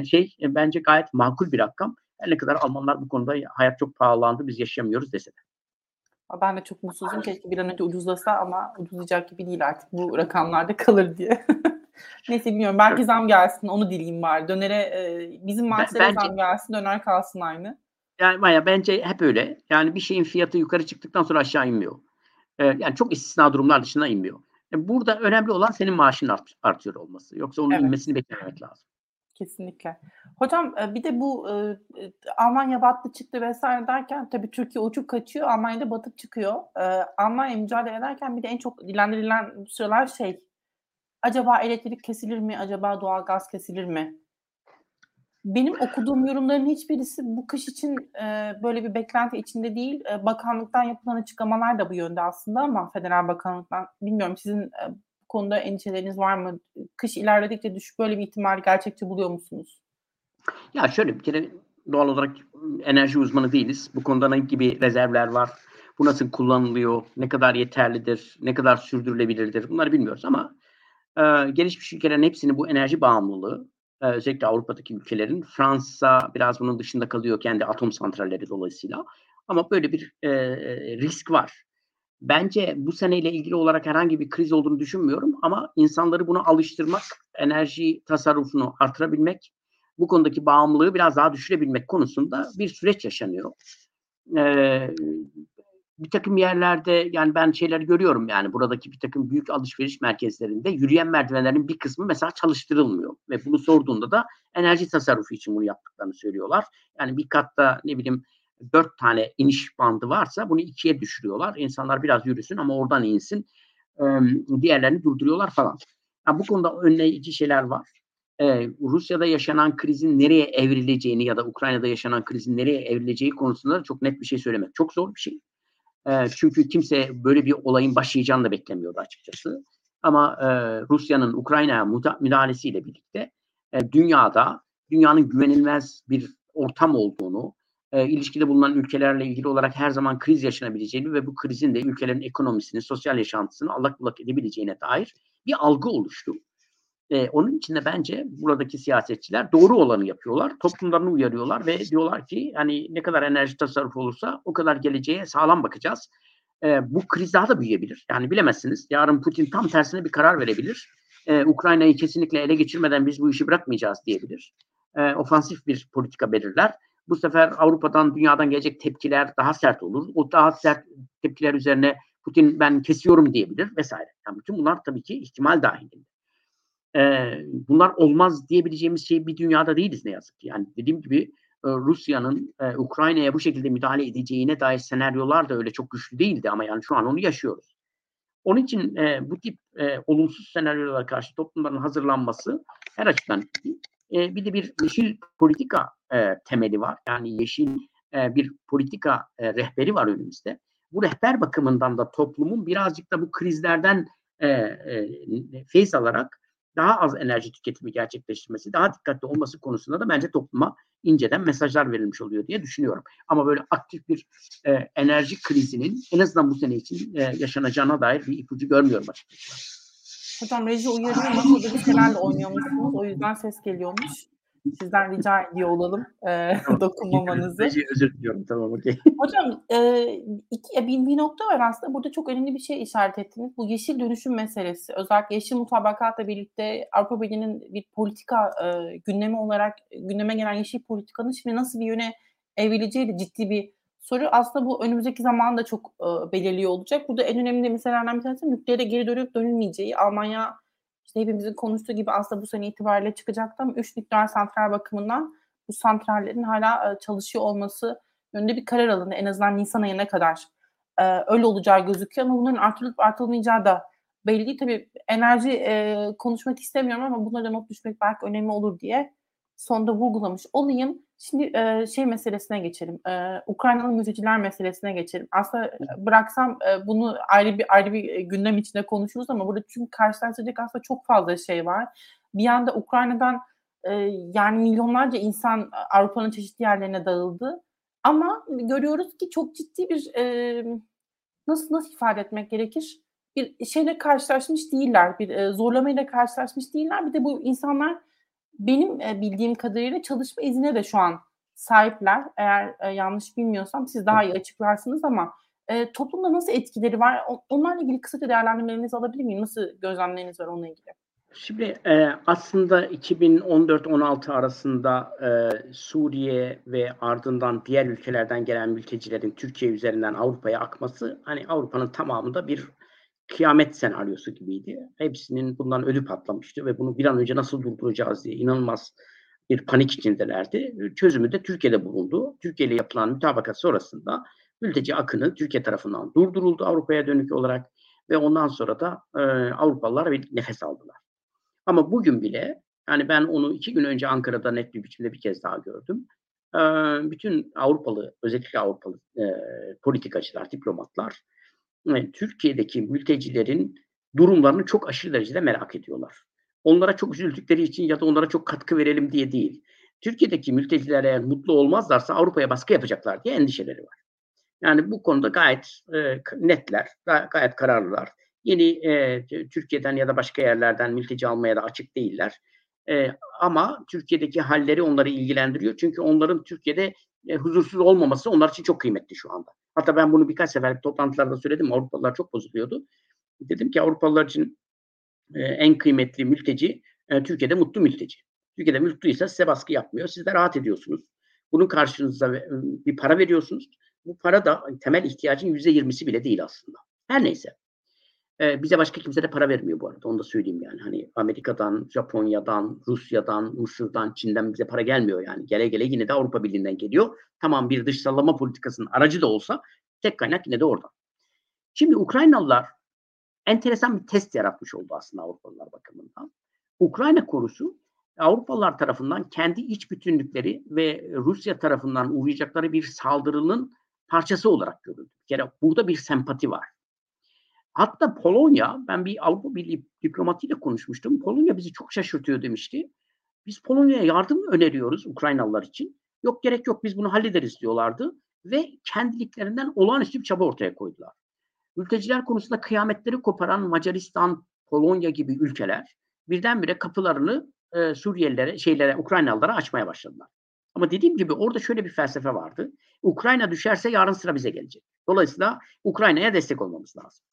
şey bence gayet makul bir rakam. Her ne kadar Almanlar bu konuda hayat çok pahalandı biz yaşayamıyoruz dese de. Ben de çok mutsuzum. Keşke bir an önce ucuzlasa ama ucuzlayacak gibi değil artık bu rakamlarda kalır diye. <laughs> Neyse bilmiyorum. Belki zam gelsin. Onu dileyim bari. Dönere e, bizim maaşlara zam gelsin. Döner kalsın aynı. Yani Maya bence hep öyle. Yani bir şeyin fiyatı yukarı çıktıktan sonra aşağı inmiyor. Ee, yani çok istisna durumlar dışına inmiyor. Yani burada önemli olan senin maaşın art, artıyor olması. Yoksa onun evet. inmesini beklemek lazım. Kesinlikle. Hocam bir de bu e, Almanya battı çıktı vesaire derken tabii Türkiye uçup kaçıyor, Almanya'da batıp çıkıyor. E, Almanya mücadele ederken bir de en çok dilendirilen sıralar şey acaba elektrik kesilir mi, acaba doğal gaz kesilir mi? Benim okuduğum yorumların hiçbirisi bu kış için e, böyle bir beklenti içinde değil. E, bakanlıktan yapılan açıklamalar da bu yönde aslında ama federal bakanlıktan bilmiyorum sizin e, konuda endişeleriniz var mı? Kış ilerledikçe düşük böyle bir ihtimal gerçekçi buluyor musunuz? Ya şöyle bir kere doğal olarak enerji uzmanı değiliz. Bu konuda ne gibi rezervler var? Bu nasıl kullanılıyor? Ne kadar yeterlidir? Ne kadar sürdürülebilirdir? Bunları bilmiyoruz ama e, gelişmiş ülkelerin hepsinin bu enerji bağımlılığı özellikle Avrupa'daki ülkelerin Fransa biraz bunun dışında kalıyor kendi atom santralleri dolayısıyla. Ama böyle bir e, risk var. Bence bu seneyle ilgili olarak herhangi bir kriz olduğunu düşünmüyorum ama insanları buna alıştırmak, enerji tasarrufunu artırabilmek, bu konudaki bağımlılığı biraz daha düşürebilmek konusunda bir süreç yaşanıyor. Ee, bir takım yerlerde yani ben şeyler görüyorum yani buradaki bir takım büyük alışveriş merkezlerinde yürüyen merdivenlerin bir kısmı mesela çalıştırılmıyor. Ve bunu sorduğunda da enerji tasarrufu için bunu yaptıklarını söylüyorlar. Yani bir katta ne bileyim dört tane iniş bandı varsa bunu ikiye düşürüyorlar. İnsanlar biraz yürüsün ama oradan insin. diğerlerini durduruyorlar falan. Yani bu konuda önleyici şeyler var. Ee, Rusya'da yaşanan krizin nereye evrileceğini ya da Ukrayna'da yaşanan krizin nereye evrileceği konusunda çok net bir şey söylemek çok zor bir şey. Ee, çünkü kimse böyle bir olayın başlayacağını da beklemiyordu açıkçası. Ama e, Rusya'nın Ukrayna'ya müdahalesiyle birlikte e, dünyada dünyanın güvenilmez bir ortam olduğunu, e, ilişkide bulunan ülkelerle ilgili olarak her zaman kriz yaşanabileceğini ve bu krizin de ülkelerin ekonomisini, sosyal yaşantısını allak bullak edebileceğine dair bir algı oluştu. E, onun için de bence buradaki siyasetçiler doğru olanı yapıyorlar. Toplumlarını uyarıyorlar ve diyorlar ki hani ne kadar enerji tasarrufu olursa o kadar geleceğe sağlam bakacağız. E, bu kriz daha da büyüyebilir. Yani bilemezsiniz. Yarın Putin tam tersine bir karar verebilir. E, Ukrayna'yı kesinlikle ele geçirmeden biz bu işi bırakmayacağız diyebilir. E, ofansif bir politika belirler. Bu sefer Avrupa'dan, dünyadan gelecek tepkiler daha sert olur. O daha sert tepkiler üzerine Putin ben kesiyorum diyebilir vesaire. Yani bütün bunlar tabii ki ihtimal dahilinde e, bunlar olmaz diyebileceğimiz şey bir dünyada değiliz ne yazık ki. Yani dediğim gibi e, Rusya'nın e, Ukrayna'ya bu şekilde müdahale edeceğine dair senaryolar da öyle çok güçlü değildi ama yani şu an onu yaşıyoruz. Onun için e, bu tip e, olumsuz senaryolara karşı toplumların hazırlanması her açıdan e, bir de bir yeşil politika e, temeli var. Yani yeşil e, bir politika e, rehberi var önümüzde. Bu rehber bakımından da toplumun birazcık da bu krizlerden e, e, feyiz alarak daha az enerji tüketimi gerçekleştirmesi, daha dikkatli olması konusunda da bence topluma inceden mesajlar verilmiş oluyor diye düşünüyorum. Ama böyle aktif bir e, enerji krizinin en azından bu sene için e, yaşanacağına dair bir ipucu görmüyorum açıkçası. Hocam reji uyarıyor masada bir şeylerle oynuyormuşsunuz. O yüzden ses geliyormuş. Sizden rica ediyor olalım e, <laughs> dokunmamanızı. Özür, diliyorum tamam okey. Hocam e, iki, bir, bir nokta var aslında burada çok önemli bir şey işaret ettiniz. Bu yeşil dönüşüm meselesi özellikle yeşil mutabakatla birlikte Avrupa Birliği'nin bir politika e, gündemi olarak gündeme gelen yeşil politikanın şimdi nasıl bir yöne evrileceği de ciddi bir soru. Aslında bu önümüzdeki zamanda çok e, belirliyor olacak. Burada en önemli meselelerden bir tanesi nükleere geri dönüp dönülmeyeceği. Almanya işte hepimizin konuştuğu gibi aslında bu sene itibariyle çıkacaktı ama 3 nükleer santral bakımından bu santrallerin hala e, çalışıyor olması yönünde bir karar alındı. En azından Nisan ayına kadar e, öyle olacağı gözüküyor ama bunların artırılıp artılmayacağı da belli. Tabii enerji e, konuşmak istemiyorum ama bunlara not düşmek belki önemli olur diye sonda vurgulamış olayım. Şimdi e, şey meselesine geçelim. E, Ukraynalı mülteciler meselesine geçelim. Aslında e, bıraksam e, bunu ayrı bir ayrı bir gündem içinde konuşuruz ama burada çünkü karşılaştıracak aslında çok fazla şey var. Bir yanda Ukrayna'dan e, yani milyonlarca insan Avrupa'nın çeşitli yerlerine dağıldı. Ama görüyoruz ki çok ciddi bir e, nasıl nasıl ifade etmek gerekir? Bir şeyle karşılaşmış değiller, bir e, zorlamayla karşılaşmış değiller. Bir de bu insanlar benim e, bildiğim kadarıyla çalışma iznine de şu an sahipler. Eğer e, yanlış bilmiyorsam siz daha iyi açıklarsınız ama e, toplumda nasıl etkileri var? Onlarla ilgili kısaca değerlendirmelerinizi alabilir miyim? Nasıl gözlemleriniz var onunla ilgili? Şimdi aslında 2014-16 arasında Suriye ve ardından diğer ülkelerden gelen mültecilerin Türkiye üzerinden Avrupa'ya akması hani Avrupa'nın tamamında bir kıyamet senaryosu gibiydi. Hepsinin bundan ödü patlamıştı ve bunu bir an önce nasıl durduracağız diye inanılmaz bir panik içindelerdi. Çözümü de Türkiye'de bulundu. Türkiye ile yapılan mütabakat sonrasında mülteci akını Türkiye tarafından durduruldu Avrupa'ya dönük olarak ve ondan sonra da e, Avrupalılar bir nefes aldılar. Ama bugün bile yani ben onu iki gün önce Ankara'da net bir biçimde bir kez daha gördüm. E, bütün Avrupalı, özellikle Avrupalı e, politikacılar, diplomatlar Türkiye'deki mültecilerin durumlarını çok aşırı derecede merak ediyorlar. Onlara çok üzüldükleri için ya da onlara çok katkı verelim diye değil. Türkiye'deki mülteciler eğer mutlu olmazlarsa Avrupa'ya baskı yapacaklar diye endişeleri var. Yani bu konuda gayet e, netler, gayet kararlılar. Yeni e, Türkiye'den ya da başka yerlerden mülteci almaya da açık değiller. E, ama Türkiye'deki halleri onları ilgilendiriyor. Çünkü onların Türkiye'de e, huzursuz olmaması onlar için çok kıymetli şu anda. Hatta ben bunu birkaç sefer toplantılarda söyledim. Avrupalılar çok bozuluyordu. Dedim ki Avrupalılar için e, en kıymetli mülteci e, Türkiye'de mutlu mülteci. Türkiye'de mutluysa size baskı yapmıyor. Siz de rahat ediyorsunuz. Bunun karşınızda e, bir para veriyorsunuz. Bu para da temel ihtiyacın yüzde yirmisi bile değil aslında. Her neyse. E, bize başka kimse de para vermiyor bu arada. Onu da söyleyeyim yani. Hani Amerika'dan, Japonya'dan, Rusya'dan, Mısır'dan, Çin'den bize para gelmiyor yani. Gele gele yine de Avrupa Birliği'nden geliyor. Tamam bir dış sallama politikasının aracı da olsa tek kaynak yine de orada. Şimdi Ukraynalılar enteresan bir test yaratmış oldu aslında Avrupalılar bakımından. Ukrayna korusu Avrupalılar tarafından kendi iç bütünlükleri ve Rusya tarafından uğrayacakları bir saldırının parçası olarak görüldü. Bir kere burada bir sempati var. Hatta Polonya, ben bir Avrupa Birliği diplomatiyle konuşmuştum. Polonya bizi çok şaşırtıyor demişti. Biz Polonya'ya yardım öneriyoruz Ukraynalılar için. Yok gerek yok biz bunu hallederiz diyorlardı. Ve kendiliklerinden olağanüstü bir çaba ortaya koydular. Mülteciler konusunda kıyametleri koparan Macaristan, Polonya gibi ülkeler birdenbire kapılarını e, Suriyelilere, şeylere, Ukraynalılara açmaya başladılar. Ama dediğim gibi orada şöyle bir felsefe vardı. Ukrayna düşerse yarın sıra bize gelecek. Dolayısıyla Ukrayna'ya destek olmamız lazım.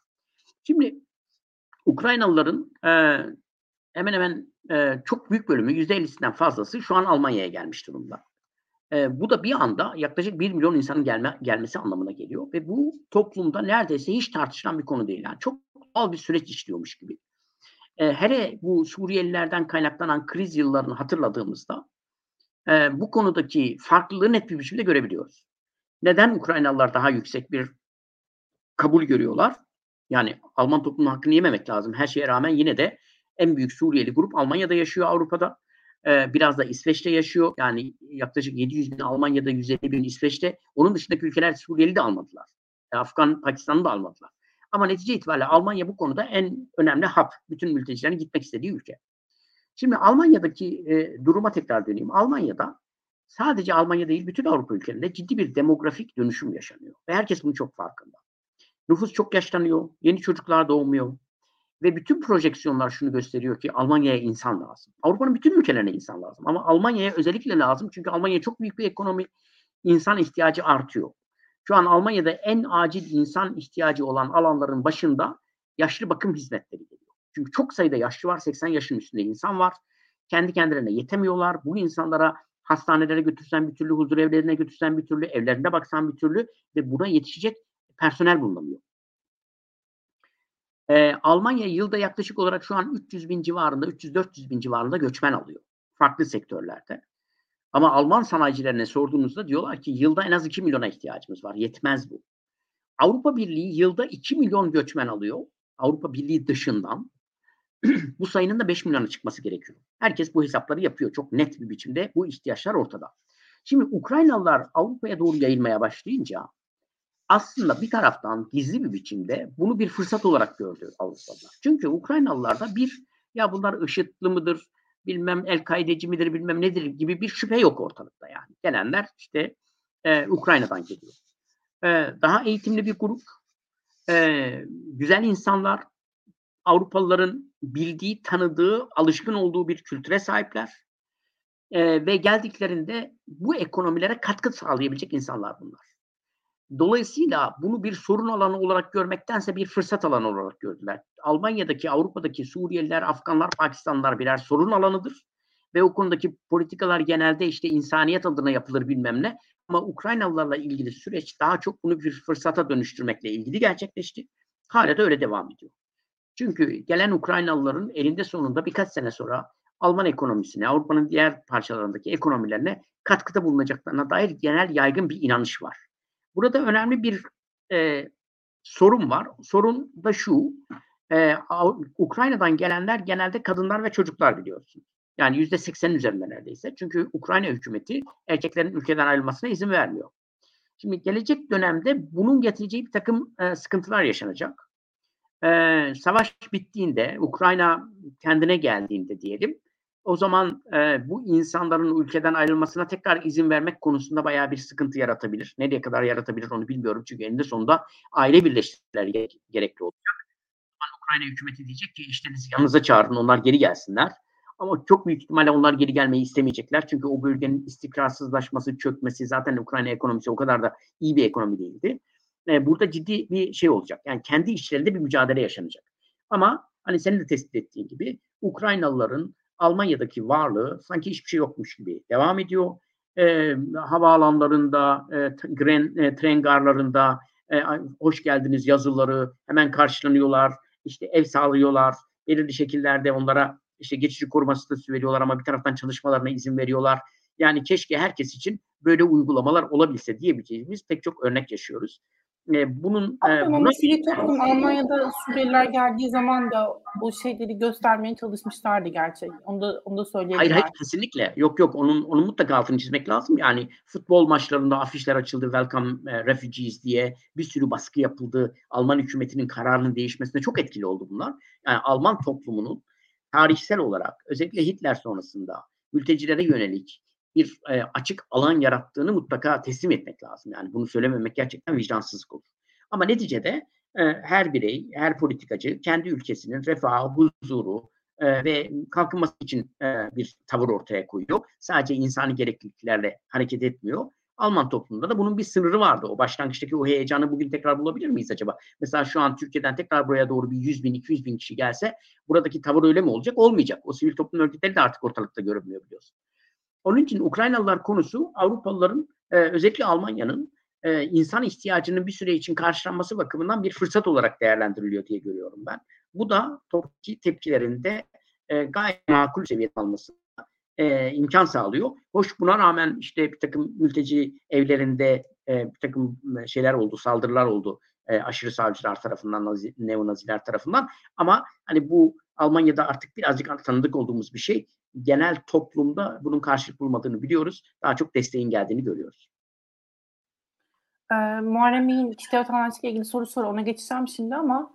Şimdi Ukraynalıların e, hemen hemen e, çok büyük bölümü %50'sinden fazlası şu an Almanya'ya gelmiş durumda. E, bu da bir anda yaklaşık 1 milyon insanın gelme, gelmesi anlamına geliyor. Ve bu toplumda neredeyse hiç tartışılan bir konu değil. Yani çok doğal bir süreç işliyormuş gibi. E, hele bu Suriyelilerden kaynaklanan kriz yıllarını hatırladığımızda e, bu konudaki farklılığı net bir biçimde görebiliyoruz. Neden Ukraynalılar daha yüksek bir kabul görüyorlar? Yani Alman toplumunun hakkını yememek lazım. Her şeye rağmen yine de en büyük Suriyeli grup Almanya'da yaşıyor Avrupa'da. Ee, biraz da İsveç'te yaşıyor. Yani yaklaşık 700 bin Almanya'da, 150 bin İsveç'te. Onun dışındaki ülkeler Suriyeli de almadılar. E, Afgan, Pakistan'ı da almadılar. Ama netice itibariyle Almanya bu konuda en önemli hap. Bütün mültecilerin gitmek istediği ülke. Şimdi Almanya'daki e, duruma tekrar döneyim. Almanya'da sadece Almanya değil bütün Avrupa ülkelerinde ciddi bir demografik dönüşüm yaşanıyor. Ve herkes bunun çok farkında. Nüfus çok yaşlanıyor. Yeni çocuklar doğmuyor. Ve bütün projeksiyonlar şunu gösteriyor ki Almanya'ya insan lazım. Avrupa'nın bütün ülkelerine insan lazım. Ama Almanya'ya özellikle lazım çünkü Almanya çok büyük bir ekonomi, insan ihtiyacı artıyor. Şu an Almanya'da en acil insan ihtiyacı olan alanların başında yaşlı bakım hizmetleri geliyor. Çünkü çok sayıda yaşlı var, 80 yaşın üstünde insan var. Kendi kendilerine yetemiyorlar. Bu insanlara hastanelere götürsen bir türlü, huzur evlerine götürsen bir türlü, evlerinde baksan bir türlü ve buna yetişecek personel bulunamıyor. Ee, Almanya yılda yaklaşık olarak şu an 300 bin civarında, 300-400 bin civarında göçmen alıyor. Farklı sektörlerde. Ama Alman sanayicilerine sorduğunuzda diyorlar ki yılda en az 2 milyona ihtiyacımız var. Yetmez bu. Avrupa Birliği yılda 2 milyon göçmen alıyor. Avrupa Birliği dışından. <clears throat> bu sayının da 5 milyona çıkması gerekiyor. Herkes bu hesapları yapıyor. Çok net bir biçimde bu ihtiyaçlar ortada. Şimdi Ukraynalılar Avrupa'ya doğru yayılmaya başlayınca aslında bir taraftan gizli bir biçimde bunu bir fırsat olarak gördü Avrupalılar. Çünkü Ukraynalılarda bir ya bunlar IŞİD'li mıdır, bilmem El-Kaideci midir, bilmem nedir gibi bir şüphe yok ortalıkta yani. Gelenler işte e, Ukrayna'dan geliyor. E, daha eğitimli bir grup, e, güzel insanlar, Avrupalıların bildiği, tanıdığı, alışkın olduğu bir kültüre sahipler. E, ve geldiklerinde bu ekonomilere katkı sağlayabilecek insanlar bunlar. Dolayısıyla bunu bir sorun alanı olarak görmektense bir fırsat alanı olarak gördüler. Almanya'daki, Avrupa'daki Suriyeliler, Afganlar, Pakistanlılar birer sorun alanıdır. Ve o konudaki politikalar genelde işte insaniyet adına yapılır bilmem ne. Ama Ukraynalılarla ilgili süreç daha çok bunu bir fırsata dönüştürmekle ilgili gerçekleşti. Hala da öyle devam ediyor. Çünkü gelen Ukraynalıların elinde sonunda birkaç sene sonra Alman ekonomisine, Avrupa'nın diğer parçalarındaki ekonomilerine katkıda bulunacaklarına dair genel yaygın bir inanış var. Burada önemli bir e, sorun var. Sorun da şu, e, Ukrayna'dan gelenler genelde kadınlar ve çocuklar biliyorsunuz. Yani yüzde seksenin üzerinde neredeyse. Çünkü Ukrayna hükümeti erkeklerin ülkeden ayrılmasına izin vermiyor. Şimdi gelecek dönemde bunun getireceği bir takım e, sıkıntılar yaşanacak. E, savaş bittiğinde, Ukrayna kendine geldiğinde diyelim, o zaman e, bu insanların ülkeden ayrılmasına tekrar izin vermek konusunda bayağı bir sıkıntı yaratabilir. Nereye kadar yaratabilir onu bilmiyorum. Çünkü eninde sonunda aile birleştirmeleri gerekli olacak. Ukrayna hükümeti diyecek ki işte yanınıza çağırın onlar geri gelsinler. Ama çok büyük ihtimalle onlar geri gelmeyi istemeyecekler. Çünkü o bölgenin istikrarsızlaşması, çökmesi zaten Ukrayna ekonomisi o kadar da iyi bir ekonomi değildi. E, burada ciddi bir şey olacak. Yani kendi içlerinde bir mücadele yaşanacak. Ama hani senin de tespit ettiğin gibi Ukraynalıların Almanya'daki varlığı sanki hiçbir şey yokmuş gibi devam ediyor. E, havaalanlarında, e, tren, e, tren garlarında e, hoş geldiniz yazıları hemen karşılanıyorlar. İşte ev sağlıyorlar. Belirli şekillerde onlara işte geçici koruma statüsü veriyorlar ama bir taraftan çalışmalarına izin veriyorlar. Yani keşke herkes için böyle uygulamalar olabilse diyebileceğimiz pek çok örnek yaşıyoruz. E, bunun e, buna... sivil toplum Almanya'da Suriyeliler geldiği zaman da bu şeyleri göstermeye çalışmışlardı gerçek. Onu da, onu da söyleyelim. Hayır hayır kesinlikle. Yok yok onun onun mutlaka altını çizmek lazım. Yani futbol maçlarında afişler açıldı Welcome e, Refugees diye bir sürü baskı yapıldı. Alman hükümetinin kararının değişmesine çok etkili oldu bunlar. Yani Alman toplumunun tarihsel olarak özellikle Hitler sonrasında mültecilere yönelik bir e, açık alan yarattığını mutlaka teslim etmek lazım. Yani bunu söylememek gerçekten vicdansızlık olur. Ama neticede e, her birey, her politikacı kendi ülkesinin refahı, huzuru e, ve kalkınması için e, bir tavır ortaya koyuyor. Sadece insani gerekliliklerle hareket etmiyor. Alman toplumunda da bunun bir sınırı vardı. O başlangıçtaki o heyecanı bugün tekrar bulabilir miyiz acaba? Mesela şu an Türkiye'den tekrar buraya doğru bir 100 bin, 200 bin kişi gelse buradaki tavır öyle mi olacak? Olmayacak. O sivil toplum örgütleri de artık ortalıkta görünmüyor biliyorsun. Onun için Ukraynalılar konusu Avrupalıların e, özellikle Almanya'nın e, insan ihtiyacının bir süre için karşılanması bakımından bir fırsat olarak değerlendiriliyor diye görüyorum ben. Bu da topki tepkilerinde e, gayet makul seviyede alması e, imkan sağlıyor. Hoş buna rağmen işte bir takım mülteci evlerinde e, bir takım şeyler oldu, saldırılar oldu e, aşırı sağcılar tarafından, nazi, neonaziler tarafından. Ama hani bu Almanya'da artık birazcık tanıdık olduğumuz bir şey genel toplumda bunun karşılık bulmadığını biliyoruz. Daha çok desteğin geldiğini görüyoruz. Ee, Muharrem Bey'in kişisel vatandaşlıkla ilgili soru soru ona geçeceğim şimdi ama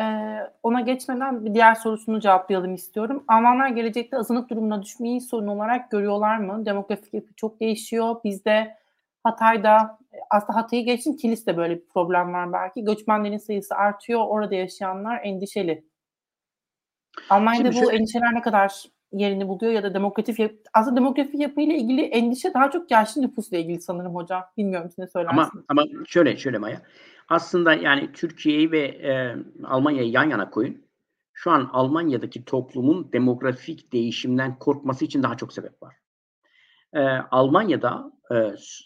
e, ona geçmeden bir diğer sorusunu cevaplayalım istiyorum. Almanlar gelecekte azınlık durumuna düşmeyi sorun olarak görüyorlar mı? Demografik yapı çok değişiyor. Bizde Hatay'da aslında Hatay'ı geçin Kilis'te böyle bir problem var belki. Göçmenlerin sayısı artıyor. Orada yaşayanlar endişeli Almanya'da Şimdi bu şöyle endişeler ne kadar yerini buluyor ya da demografik yap aslında demografik yapıyla ilgili endişe daha çok yaşlı nüfusla ilgili sanırım hocam. Bilmiyorum siz ne Ama söylersiniz? ama şöyle şöyle Maya. Aslında yani Türkiye'yi ve e, Almanya'yı yan yana koyun. Şu an Almanya'daki toplumun demografik değişimden korkması için daha çok sebep var. E, Almanya'da e,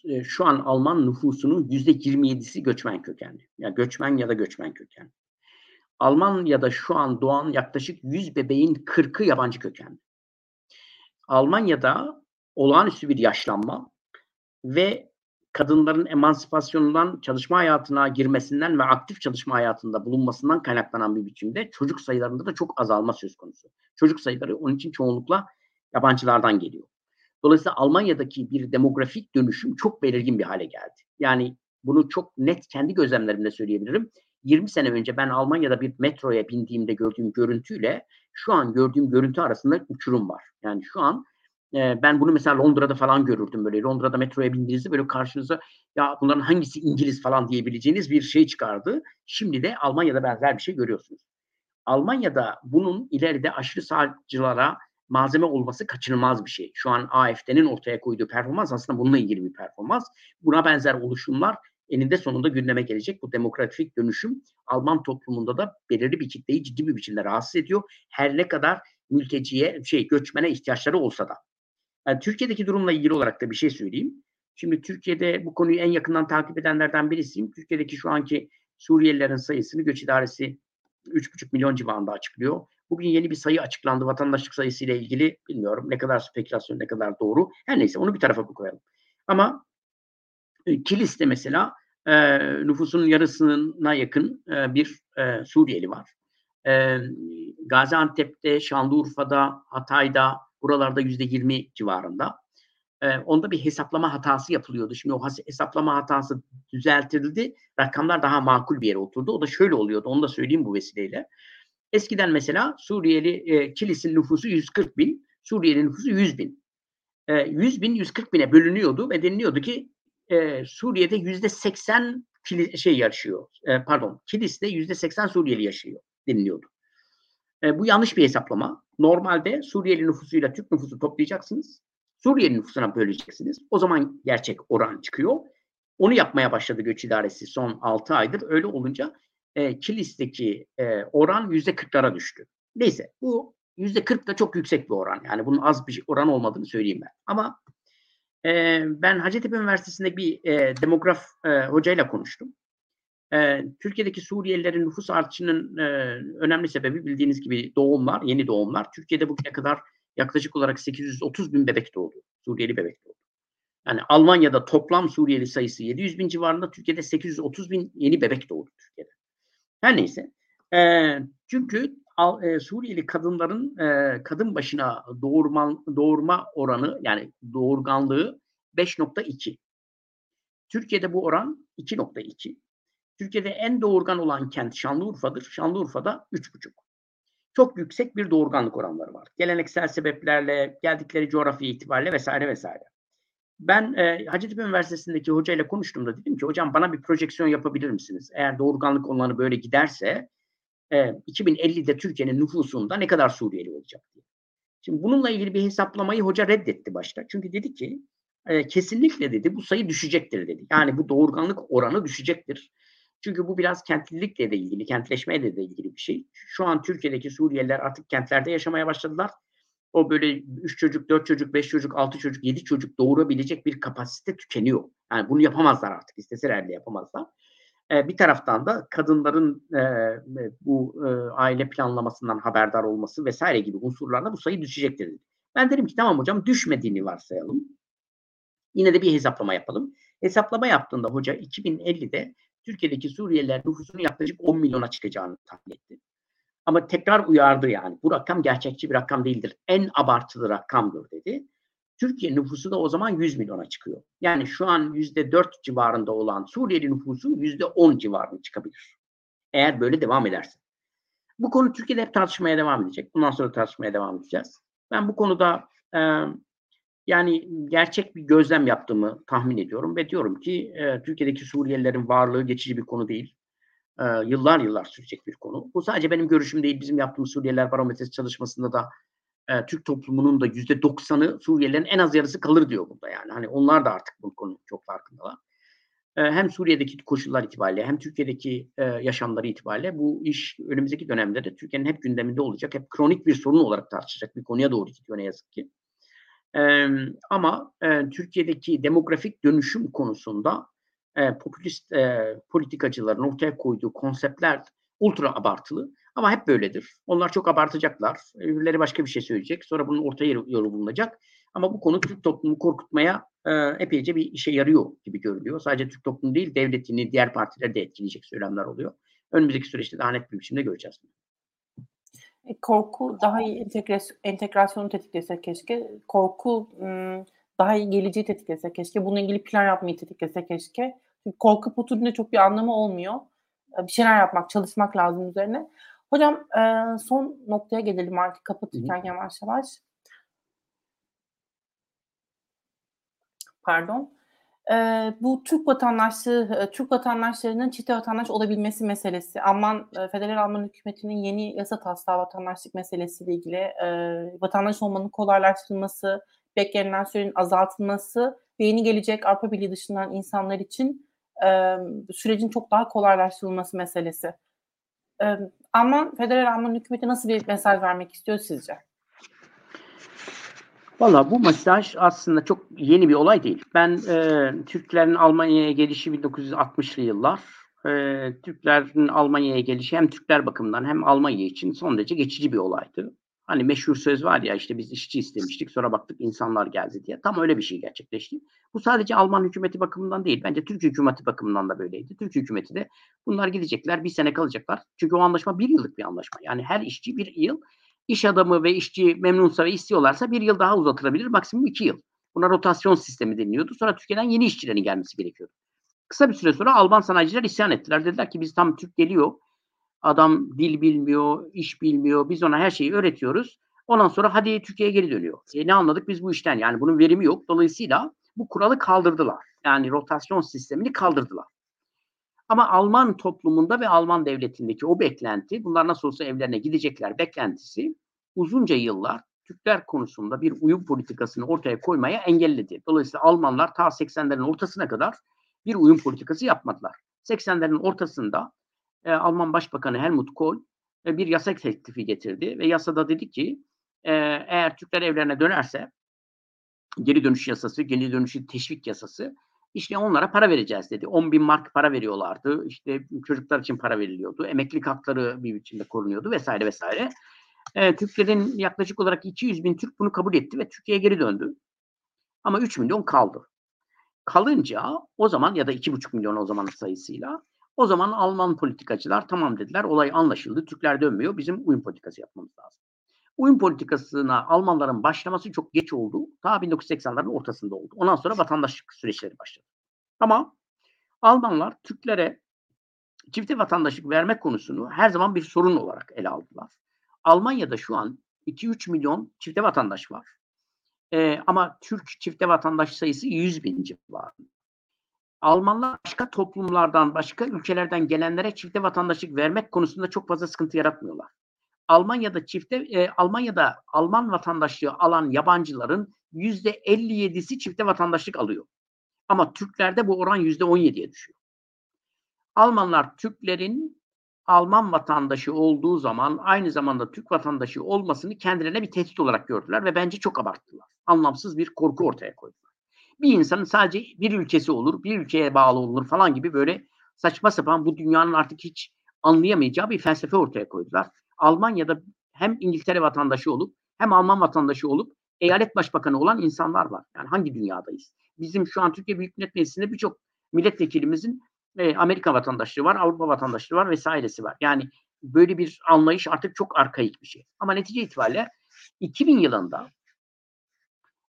e, şu an Alman nüfusunun yüzde 27'si göçmen kökenli. Yani göçmen ya da göçmen kökenli. Almanya'da şu an doğan yaklaşık 100 bebeğin 40'ı yabancı kökenli. Almanya'da olağanüstü bir yaşlanma ve kadınların emansipasyonundan çalışma hayatına girmesinden ve aktif çalışma hayatında bulunmasından kaynaklanan bir biçimde çocuk sayılarında da çok azalma söz konusu. Çocuk sayıları onun için çoğunlukla yabancılardan geliyor. Dolayısıyla Almanya'daki bir demografik dönüşüm çok belirgin bir hale geldi. Yani bunu çok net kendi gözlemlerimle söyleyebilirim. 20 sene önce ben Almanya'da bir metroya bindiğimde gördüğüm görüntüyle şu an gördüğüm görüntü arasında uçurum var. Yani şu an e, ben bunu mesela Londra'da falan görürdüm böyle. Londra'da metroya bindiğinizde böyle karşınıza ya bunların hangisi İngiliz falan diyebileceğiniz bir şey çıkardı. Şimdi de Almanya'da benzer bir şey görüyorsunuz. Almanya'da bunun ileride aşırı sağcılara malzeme olması kaçınılmaz bir şey. Şu an AFD'nin ortaya koyduğu performans aslında bununla ilgili bir performans. Buna benzer oluşumlar eninde sonunda gündeme gelecek. Bu demografik dönüşüm Alman toplumunda da belirli bir kitleyi ciddi bir biçimde rahatsız ediyor. Her ne kadar mülteciye, şey göçmene ihtiyaçları olsa da. Yani Türkiye'deki durumla ilgili olarak da bir şey söyleyeyim. Şimdi Türkiye'de bu konuyu en yakından takip edenlerden birisiyim. Türkiye'deki şu anki Suriyelilerin sayısını göç idaresi 3,5 milyon civarında açıklıyor. Bugün yeni bir sayı açıklandı vatandaşlık sayısı ile ilgili. Bilmiyorum ne kadar spekülasyon ne kadar doğru. Her neyse onu bir tarafa koyalım. Ama e, Kilis'te mesela e, nüfusunun yarısına yakın e, bir e, Suriyeli var. E, Gaziantep'te, Şanlıurfa'da, Hatay'da buralarda yüzde yirmi civarında. E, onda bir hesaplama hatası yapılıyordu. Şimdi o hesaplama hatası düzeltildi. Rakamlar daha makul bir yere oturdu. O da şöyle oluyordu. Onu da söyleyeyim bu vesileyle. Eskiden mesela Suriyeli e, Kilis'in nüfusu 140 bin, Suriyeli nüfusu 100 bin. E, 100 bin 140 bine bölünüyordu ve deniliyordu ki e, Suriye'de yüzde 80 Kilis, şey yaşıyor. E, pardon, Kilis'te yüzde 80 Suriyeli yaşıyor deniliyordu. E, bu yanlış bir hesaplama. Normalde Suriyeli nüfusuyla Türk nüfusu toplayacaksınız. Suriyeli nüfusuna böleceksiniz. O zaman gerçek oran çıkıyor. Onu yapmaya başladı göç idaresi son 6 aydır. Öyle olunca e, Kilis'teki e, oran yüzde 40'lara düştü. Neyse bu yüzde 40 da çok yüksek bir oran. Yani bunun az bir oran olmadığını söyleyeyim ben. Ama e, ben Hacettepe Üniversitesi'nde bir e, demograf e, hocayla konuştum. E, Türkiye'deki Suriyelilerin nüfus artışının e, önemli sebebi bildiğiniz gibi doğumlar, yeni doğumlar. Türkiye'de bugüne kadar yaklaşık olarak 830 bin bebek doğdu. Suriyeli bebek doğdu. Yani Almanya'da toplam Suriyeli sayısı 700 bin civarında, Türkiye'de 830 bin yeni bebek doğdu Türkiye'de. Her neyse. E, çünkü Suriyeli kadınların e, kadın başına doğurma, doğurma oranı yani doğurganlığı 5.2. Türkiye'de bu oran 2.2. Türkiye'de en doğurgan olan kent Şanlıurfa'dır. Şanlıurfa'da 3,5. Çok yüksek bir doğurganlık oranları var. Geleneksel sebeplerle, geldikleri coğrafya itibariyle vesaire vesaire. Ben e, Hacettepe Üniversitesi'ndeki hocayla konuştuğumda dedim ki hocam bana bir projeksiyon yapabilir misiniz? Eğer doğurganlık oranı böyle giderse e, 2050'de Türkiye'nin nüfusunda ne kadar Suriyeli olacak diye. Şimdi bununla ilgili bir hesaplamayı hoca reddetti başta. Çünkü dedi ki e, kesinlikle dedi bu sayı düşecektir dedi. Yani bu doğurganlık oranı düşecektir. Çünkü bu biraz kentlilikle de ilgili, kentleşmeyle de ilgili bir şey. Şu an Türkiye'deki Suriyeliler artık kentlerde yaşamaya başladılar. O böyle 3 çocuk, 4 çocuk, 5 çocuk, 6 çocuk, 7 çocuk doğurabilecek bir kapasite tükeniyor. Yani bunu yapamazlar artık. İsteseler de yapamazlar. Ee, bir taraftan da kadınların e, bu e, aile planlamasından haberdar olması vesaire gibi unsurlarla bu sayı düşecektir. Ben dedim ki tamam hocam düşmediğini varsayalım. Yine de bir hesaplama yapalım. Hesaplama yaptığında hoca 2050'de Türkiye'deki Suriyeliler nüfusunun yaklaşık 10 milyona çıkacağını tahmin etti. Ama tekrar uyardı yani. Bu rakam gerçekçi bir rakam değildir. En abartılı rakamdır dedi. Türkiye nüfusu da o zaman 100 milyona çıkıyor. Yani şu an %4 civarında olan Suriyeli nüfusu %10 civarına çıkabilir. Eğer böyle devam ederse. Bu konu Türkiye'de hep tartışmaya devam edecek. Bundan sonra tartışmaya devam edeceğiz. Ben bu konuda e, yani gerçek bir gözlem yaptığımı tahmin ediyorum ve diyorum ki e, Türkiye'deki Suriyelilerin varlığı geçici bir konu değil. E, yıllar yıllar sürecek bir konu. Bu sadece benim görüşüm değil. Bizim yaptığımız Suriyeliler Barometresi çalışmasında da e, Türk toplumunun da yüzde doksanı Suriyelilerin en az yarısı kalır diyor burada yani. Hani onlar da artık bu konu çok farkındalar. E, hem Suriye'deki koşullar itibariyle hem Türkiye'deki e, yaşamları itibariyle bu iş önümüzdeki dönemde de Türkiye'nin hep gündeminde olacak. Hep kronik bir sorun olarak tartışacak bir konuya doğru gidiyor ne yazık ki. E, ama e, Türkiye'deki demografik dönüşüm konusunda e, popülist e, politikacıların ortaya koyduğu konseptler ultra abartılı. Ama hep böyledir. Onlar çok abartacaklar. Birileri başka bir şey söyleyecek. Sonra bunun ortaya yolu bulunacak. Ama bu konu Türk toplumu korkutmaya e, epeyce bir işe yarıyor gibi görülüyor. Sadece Türk toplumu değil, devletini, diğer partileri de etkileyecek söylemler oluyor. Önümüzdeki süreçte daha net bir biçimde göreceğiz. E, korku daha iyi entegrasyon, entegrasyonu tetiklese keşke. Korku daha iyi geleceği tetiklese keşke. Bununla ilgili plan yapmayı tetiklese keşke. Korku putunda çok bir anlamı olmuyor. E, bir şeyler yapmak, çalışmak lazım üzerine. Hocam e, son noktaya gelelim artık kapatırken Hı. yavaş yavaş. Pardon. E, bu Türk vatandaşlığı, Türk vatandaşlarının çifte vatandaş olabilmesi meselesi, Alman Federal Alman hükümetinin yeni yasa taslağı vatandaşlık meselesiyle ilgili e, vatandaş olmanın kolaylaştırılması, beklenilen sürenin azaltılması ve yeni gelecek Avrupa Birliği dışından insanlar için e, sürecin çok daha kolaylaştırılması meselesi. E, Alman, Federal Alman hükümeti nasıl bir mesaj vermek istiyor sizce? Valla bu mesaj aslında çok yeni bir olay değil. Ben e, Türklerin Almanya'ya gelişi 1960'lı yıllar. E, Türklerin Almanya'ya gelişi hem Türkler bakımından hem Almanya için son derece geçici bir olaydı. Hani meşhur söz var ya işte biz işçi istemiştik sonra baktık insanlar geldi diye. Tam öyle bir şey gerçekleşti. Bu sadece Alman hükümeti bakımından değil. Bence Türk hükümeti bakımından da böyleydi. Türk hükümeti de bunlar gidecekler bir sene kalacaklar. Çünkü o anlaşma bir yıllık bir anlaşma. Yani her işçi bir yıl iş adamı ve işçi memnunsa ve istiyorlarsa bir yıl daha uzatılabilir. Maksimum iki yıl. Buna rotasyon sistemi deniliyordu. Sonra Türkiye'den yeni işçilerin gelmesi gerekiyordu. Kısa bir süre sonra Alman sanayiciler isyan ettiler. Dediler ki biz tam Türk geliyor. Adam dil bilmiyor, iş bilmiyor. Biz ona her şeyi öğretiyoruz. Ondan sonra hadi Türkiye'ye geri dönüyor. E ne anladık biz bu işten? Yani bunun verimi yok. Dolayısıyla bu kuralı kaldırdılar. Yani rotasyon sistemini kaldırdılar. Ama Alman toplumunda ve Alman devletindeki o beklenti, bunlar nasıl olsa evlerine gidecekler beklentisi uzunca yıllar Türkler konusunda bir uyum politikasını ortaya koymaya engelledi. Dolayısıyla Almanlar ta 80'lerin ortasına kadar bir uyum politikası yapmadılar. 80'lerin ortasında e, Alman Başbakanı Helmut Kohl e, bir yasa teklifi getirdi ve yasada dedi ki e, eğer Türkler evlerine dönerse geri dönüş yasası, geri dönüşü teşvik yasası işte onlara para vereceğiz dedi. 10 bin mark para veriyorlardı. İşte çocuklar için para veriliyordu. Emeklilik hakları bir biçimde korunuyordu vesaire vesaire. E, Türklerin yaklaşık olarak 200 bin Türk bunu kabul etti ve Türkiye'ye geri döndü. Ama 3 milyon kaldı. Kalınca o zaman ya da 2,5 milyon o zaman sayısıyla o zaman Alman politikacılar tamam dediler olay anlaşıldı. Türkler dönmüyor bizim uyum politikası yapmamız lazım. Uyum politikasına Almanların başlaması çok geç oldu. Ta 1980'lerin ortasında oldu. Ondan sonra vatandaşlık süreçleri başladı. Ama Almanlar Türklere çifte vatandaşlık vermek konusunu her zaman bir sorun olarak ele aldılar. Almanya'da şu an 2-3 milyon çifte vatandaş var. Ee, ama Türk çifte vatandaş sayısı 100 bin civarında. Almanlar başka toplumlardan, başka ülkelerden gelenlere çifte vatandaşlık vermek konusunda çok fazla sıkıntı yaratmıyorlar. Almanya'da çifte e, Almanya'da Alman vatandaşlığı alan yabancıların yüzde 57'si çifte vatandaşlık alıyor. Ama Türklerde bu oran yüzde 17'ye düşüyor. Almanlar Türklerin Alman vatandaşı olduğu zaman aynı zamanda Türk vatandaşı olmasını kendilerine bir tehdit olarak gördüler ve bence çok abarttılar. Anlamsız bir korku ortaya koydular. Bir insanın sadece bir ülkesi olur, bir ülkeye bağlı olur falan gibi böyle saçma sapan bu dünyanın artık hiç anlayamayacağı bir felsefe ortaya koydular. Almanya'da hem İngiltere vatandaşı olup hem Alman vatandaşı olup eyalet başbakanı olan insanlar var. Yani hangi dünyadayız? Bizim şu an Türkiye Büyük Millet Meclisi'nde birçok milletvekilimizin e, Amerika vatandaşlığı var, Avrupa vatandaşlığı var vesairesi var. Yani böyle bir anlayış artık çok arkaik bir şey. Ama netice itibariyle 2000 yılında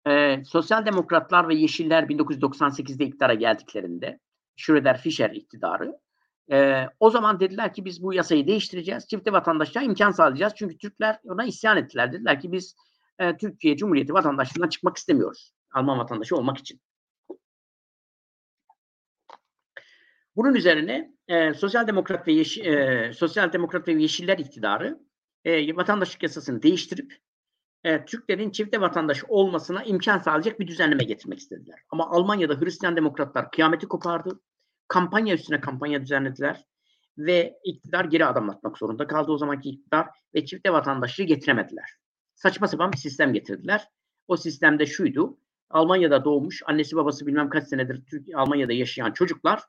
e, Sosyal Demokratlar ve Yeşiller 1998'de iktidara geldiklerinde Schröder-Fischer iktidarı e, o zaman dediler ki biz bu yasayı değiştireceğiz. Çifte vatandaşlığa imkan sağlayacağız. Çünkü Türkler ona isyan ettiler. Dediler ki biz e, Türkiye Cumhuriyeti vatandaşlığından çıkmak istemiyoruz. Alman vatandaşı olmak için. Bunun üzerine e, Sosyal Demokrat ve Yeşil, e, Sosyal Demokrat ve Yeşiller iktidarı e, vatandaşlık yasasını değiştirip e, Türklerin çifte vatandaş olmasına imkan sağlayacak bir düzenleme getirmek istediler. Ama Almanya'da Hristiyan demokratlar kıyameti kopardı. Kampanya üstüne kampanya düzenlediler ve iktidar geri adım atmak zorunda kaldı o zamanki iktidar ve çifte vatandaşlığı getiremediler. Saçma sapan bir sistem getirdiler. O sistemde şuydu. Almanya'da doğmuş, annesi babası bilmem kaç senedir Türkiye, Almanya'da yaşayan çocuklar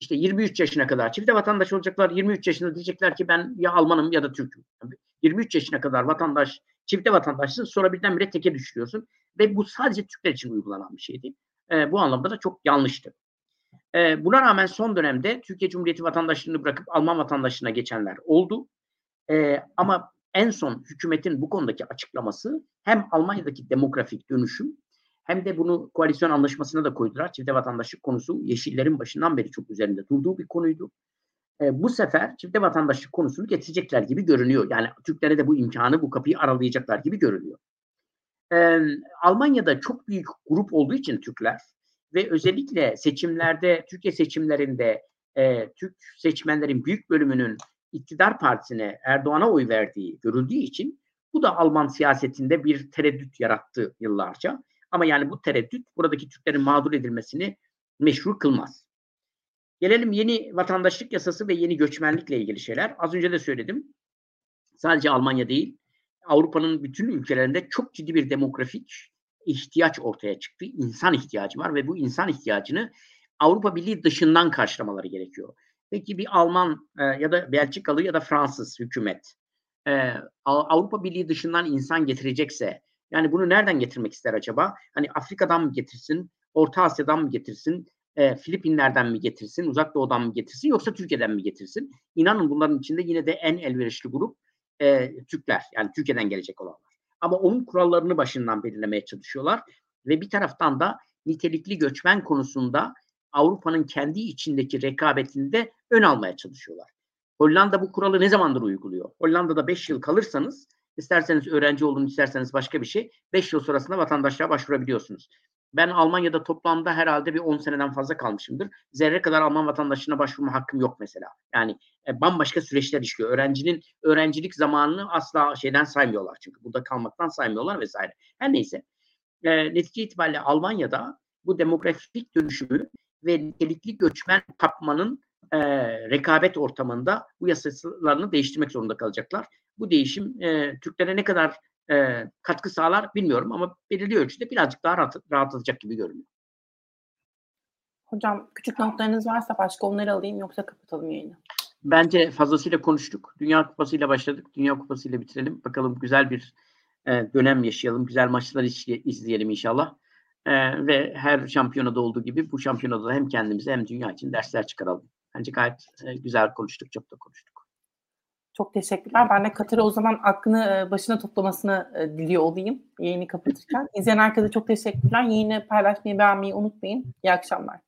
işte 23 yaşına kadar çifte vatandaş olacaklar. 23 yaşında diyecekler ki ben ya Almanım ya da Türk'üm. 23 yaşına kadar vatandaş, çifte vatandaşsın sonra birdenbire teke düşürüyorsun. Ve bu sadece Türkler için uygulanan bir şeydi. E, bu anlamda da çok yanlıştı. E, buna rağmen son dönemde Türkiye Cumhuriyeti vatandaşlığını bırakıp Alman vatandaşlığına geçenler oldu. E, ama en son hükümetin bu konudaki açıklaması hem Almanya'daki demografik dönüşüm hem de bunu koalisyon anlaşmasına da koydular. Çifte vatandaşlık konusu Yeşillerin başından beri çok üzerinde durduğu bir konuydu. E, bu sefer çifte vatandaşlık konusunu getirecekler gibi görünüyor. Yani Türklere de bu imkanı, bu kapıyı aralayacaklar gibi görünüyor. E, Almanya'da çok büyük grup olduğu için Türkler ve özellikle seçimlerde, Türkiye seçimlerinde e, Türk seçmenlerin büyük bölümünün iktidar partisine, Erdoğan'a oy verdiği görüldüğü için bu da Alman siyasetinde bir tereddüt yarattı yıllarca. Ama yani bu tereddüt buradaki Türklerin mağdur edilmesini meşru kılmaz. Gelelim yeni vatandaşlık yasası ve yeni göçmenlikle ilgili şeyler. Az önce de söyledim. Sadece Almanya değil, Avrupa'nın bütün ülkelerinde çok ciddi bir demografik ihtiyaç ortaya çıktı. İnsan ihtiyacı var ve bu insan ihtiyacını Avrupa Birliği dışından karşılamaları gerekiyor. Peki bir Alman e, ya da Belçikalı ya da Fransız hükümet e, Avrupa Birliği dışından insan getirecekse yani bunu nereden getirmek ister acaba? Hani Afrika'dan mı getirsin, Orta Asya'dan mı getirsin, e, Filipinler'den mi getirsin, Uzak Doğu'dan mı getirsin yoksa Türkiye'den mi getirsin? İnanın bunların içinde yine de en elverişli grup e, Türkler. Yani Türkiye'den gelecek olanlar. Ama onun kurallarını başından belirlemeye çalışıyorlar. Ve bir taraftan da nitelikli göçmen konusunda Avrupa'nın kendi içindeki rekabetinde ön almaya çalışıyorlar. Hollanda bu kuralı ne zamandır uyguluyor? Hollanda'da 5 yıl kalırsanız İsterseniz öğrenci olun, isterseniz başka bir şey. 5 yıl sonrasında vatandaşlığa başvurabiliyorsunuz. Ben Almanya'da toplamda herhalde bir 10 seneden fazla kalmışımdır. Zerre kadar Alman vatandaşlığına başvurma hakkım yok mesela. Yani e, bambaşka süreçler işliyor. Öğrencinin öğrencilik zamanını asla şeyden saymıyorlar çünkü. Burada kalmaktan saymıyorlar vesaire. Her neyse. E, netice itibariyle Almanya'da bu demografik dönüşümü ve nitelikli göçmen tapmanın e, rekabet ortamında bu yasalarını değiştirmek zorunda kalacaklar. Bu değişim e, Türklere ne kadar e, katkı sağlar bilmiyorum ama belirli ölçüde birazcık daha rahat, rahatlatacak gibi görünüyor. Hocam küçük notlarınız varsa başka onları alayım yoksa kapatalım yayını. Bence fazlasıyla konuştuk. Dünya Kupası ile başladık. Dünya Kupası ile bitirelim. Bakalım güzel bir e, dönem yaşayalım. Güzel maçlar izleyelim inşallah. E, ve her şampiyonada olduğu gibi bu şampiyonada da hem kendimize hem dünya için dersler çıkaralım. Bence gayet e, güzel konuştuk. Çok da konuştuk. Çok teşekkürler. Ben de Katar'a o zaman aklını başına toplamasını diliyor olayım yayını kapatırken. İzleyen herkese çok teşekkürler. Yayını paylaşmayı, beğenmeyi unutmayın. İyi akşamlar.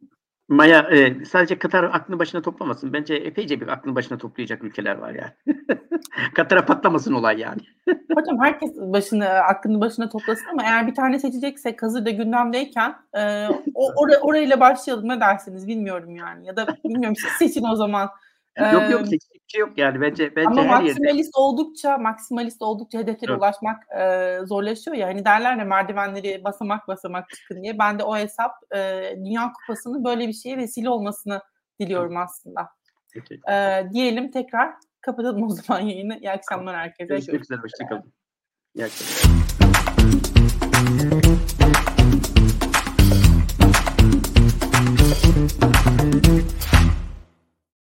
Maya e, sadece Katar aklını başına toplamasın. Bence epeyce bir aklını başına toplayacak ülkeler var yani. <laughs> Katar'a patlamasın olay yani. <laughs> Hocam herkes başını aklını başına toplasın ama eğer bir tane seçeceksek hazırda gündemdeyken e, o, or- orayla başlayalım ne dersiniz bilmiyorum yani. Ya da bilmiyorum siz seçin o zaman. Yok yok bir şey yok yani bence bence ama her maksimalist yerde. oldukça maksimalist oldukça hedeflere Evet. ulaşmak e, zorlaşıyor ya hani derler ya merdivenleri basamak basamak çıkın diye ben de o hesap e, Dünya Kupası'nın böyle bir şeye vesile olmasını diliyorum aslında. Peki. E, diyelim tekrar kapatalım o zaman yayını. İyi akşamlar herkese. Görüşmek üzere. Hoşçakalın. İyi akşamlar.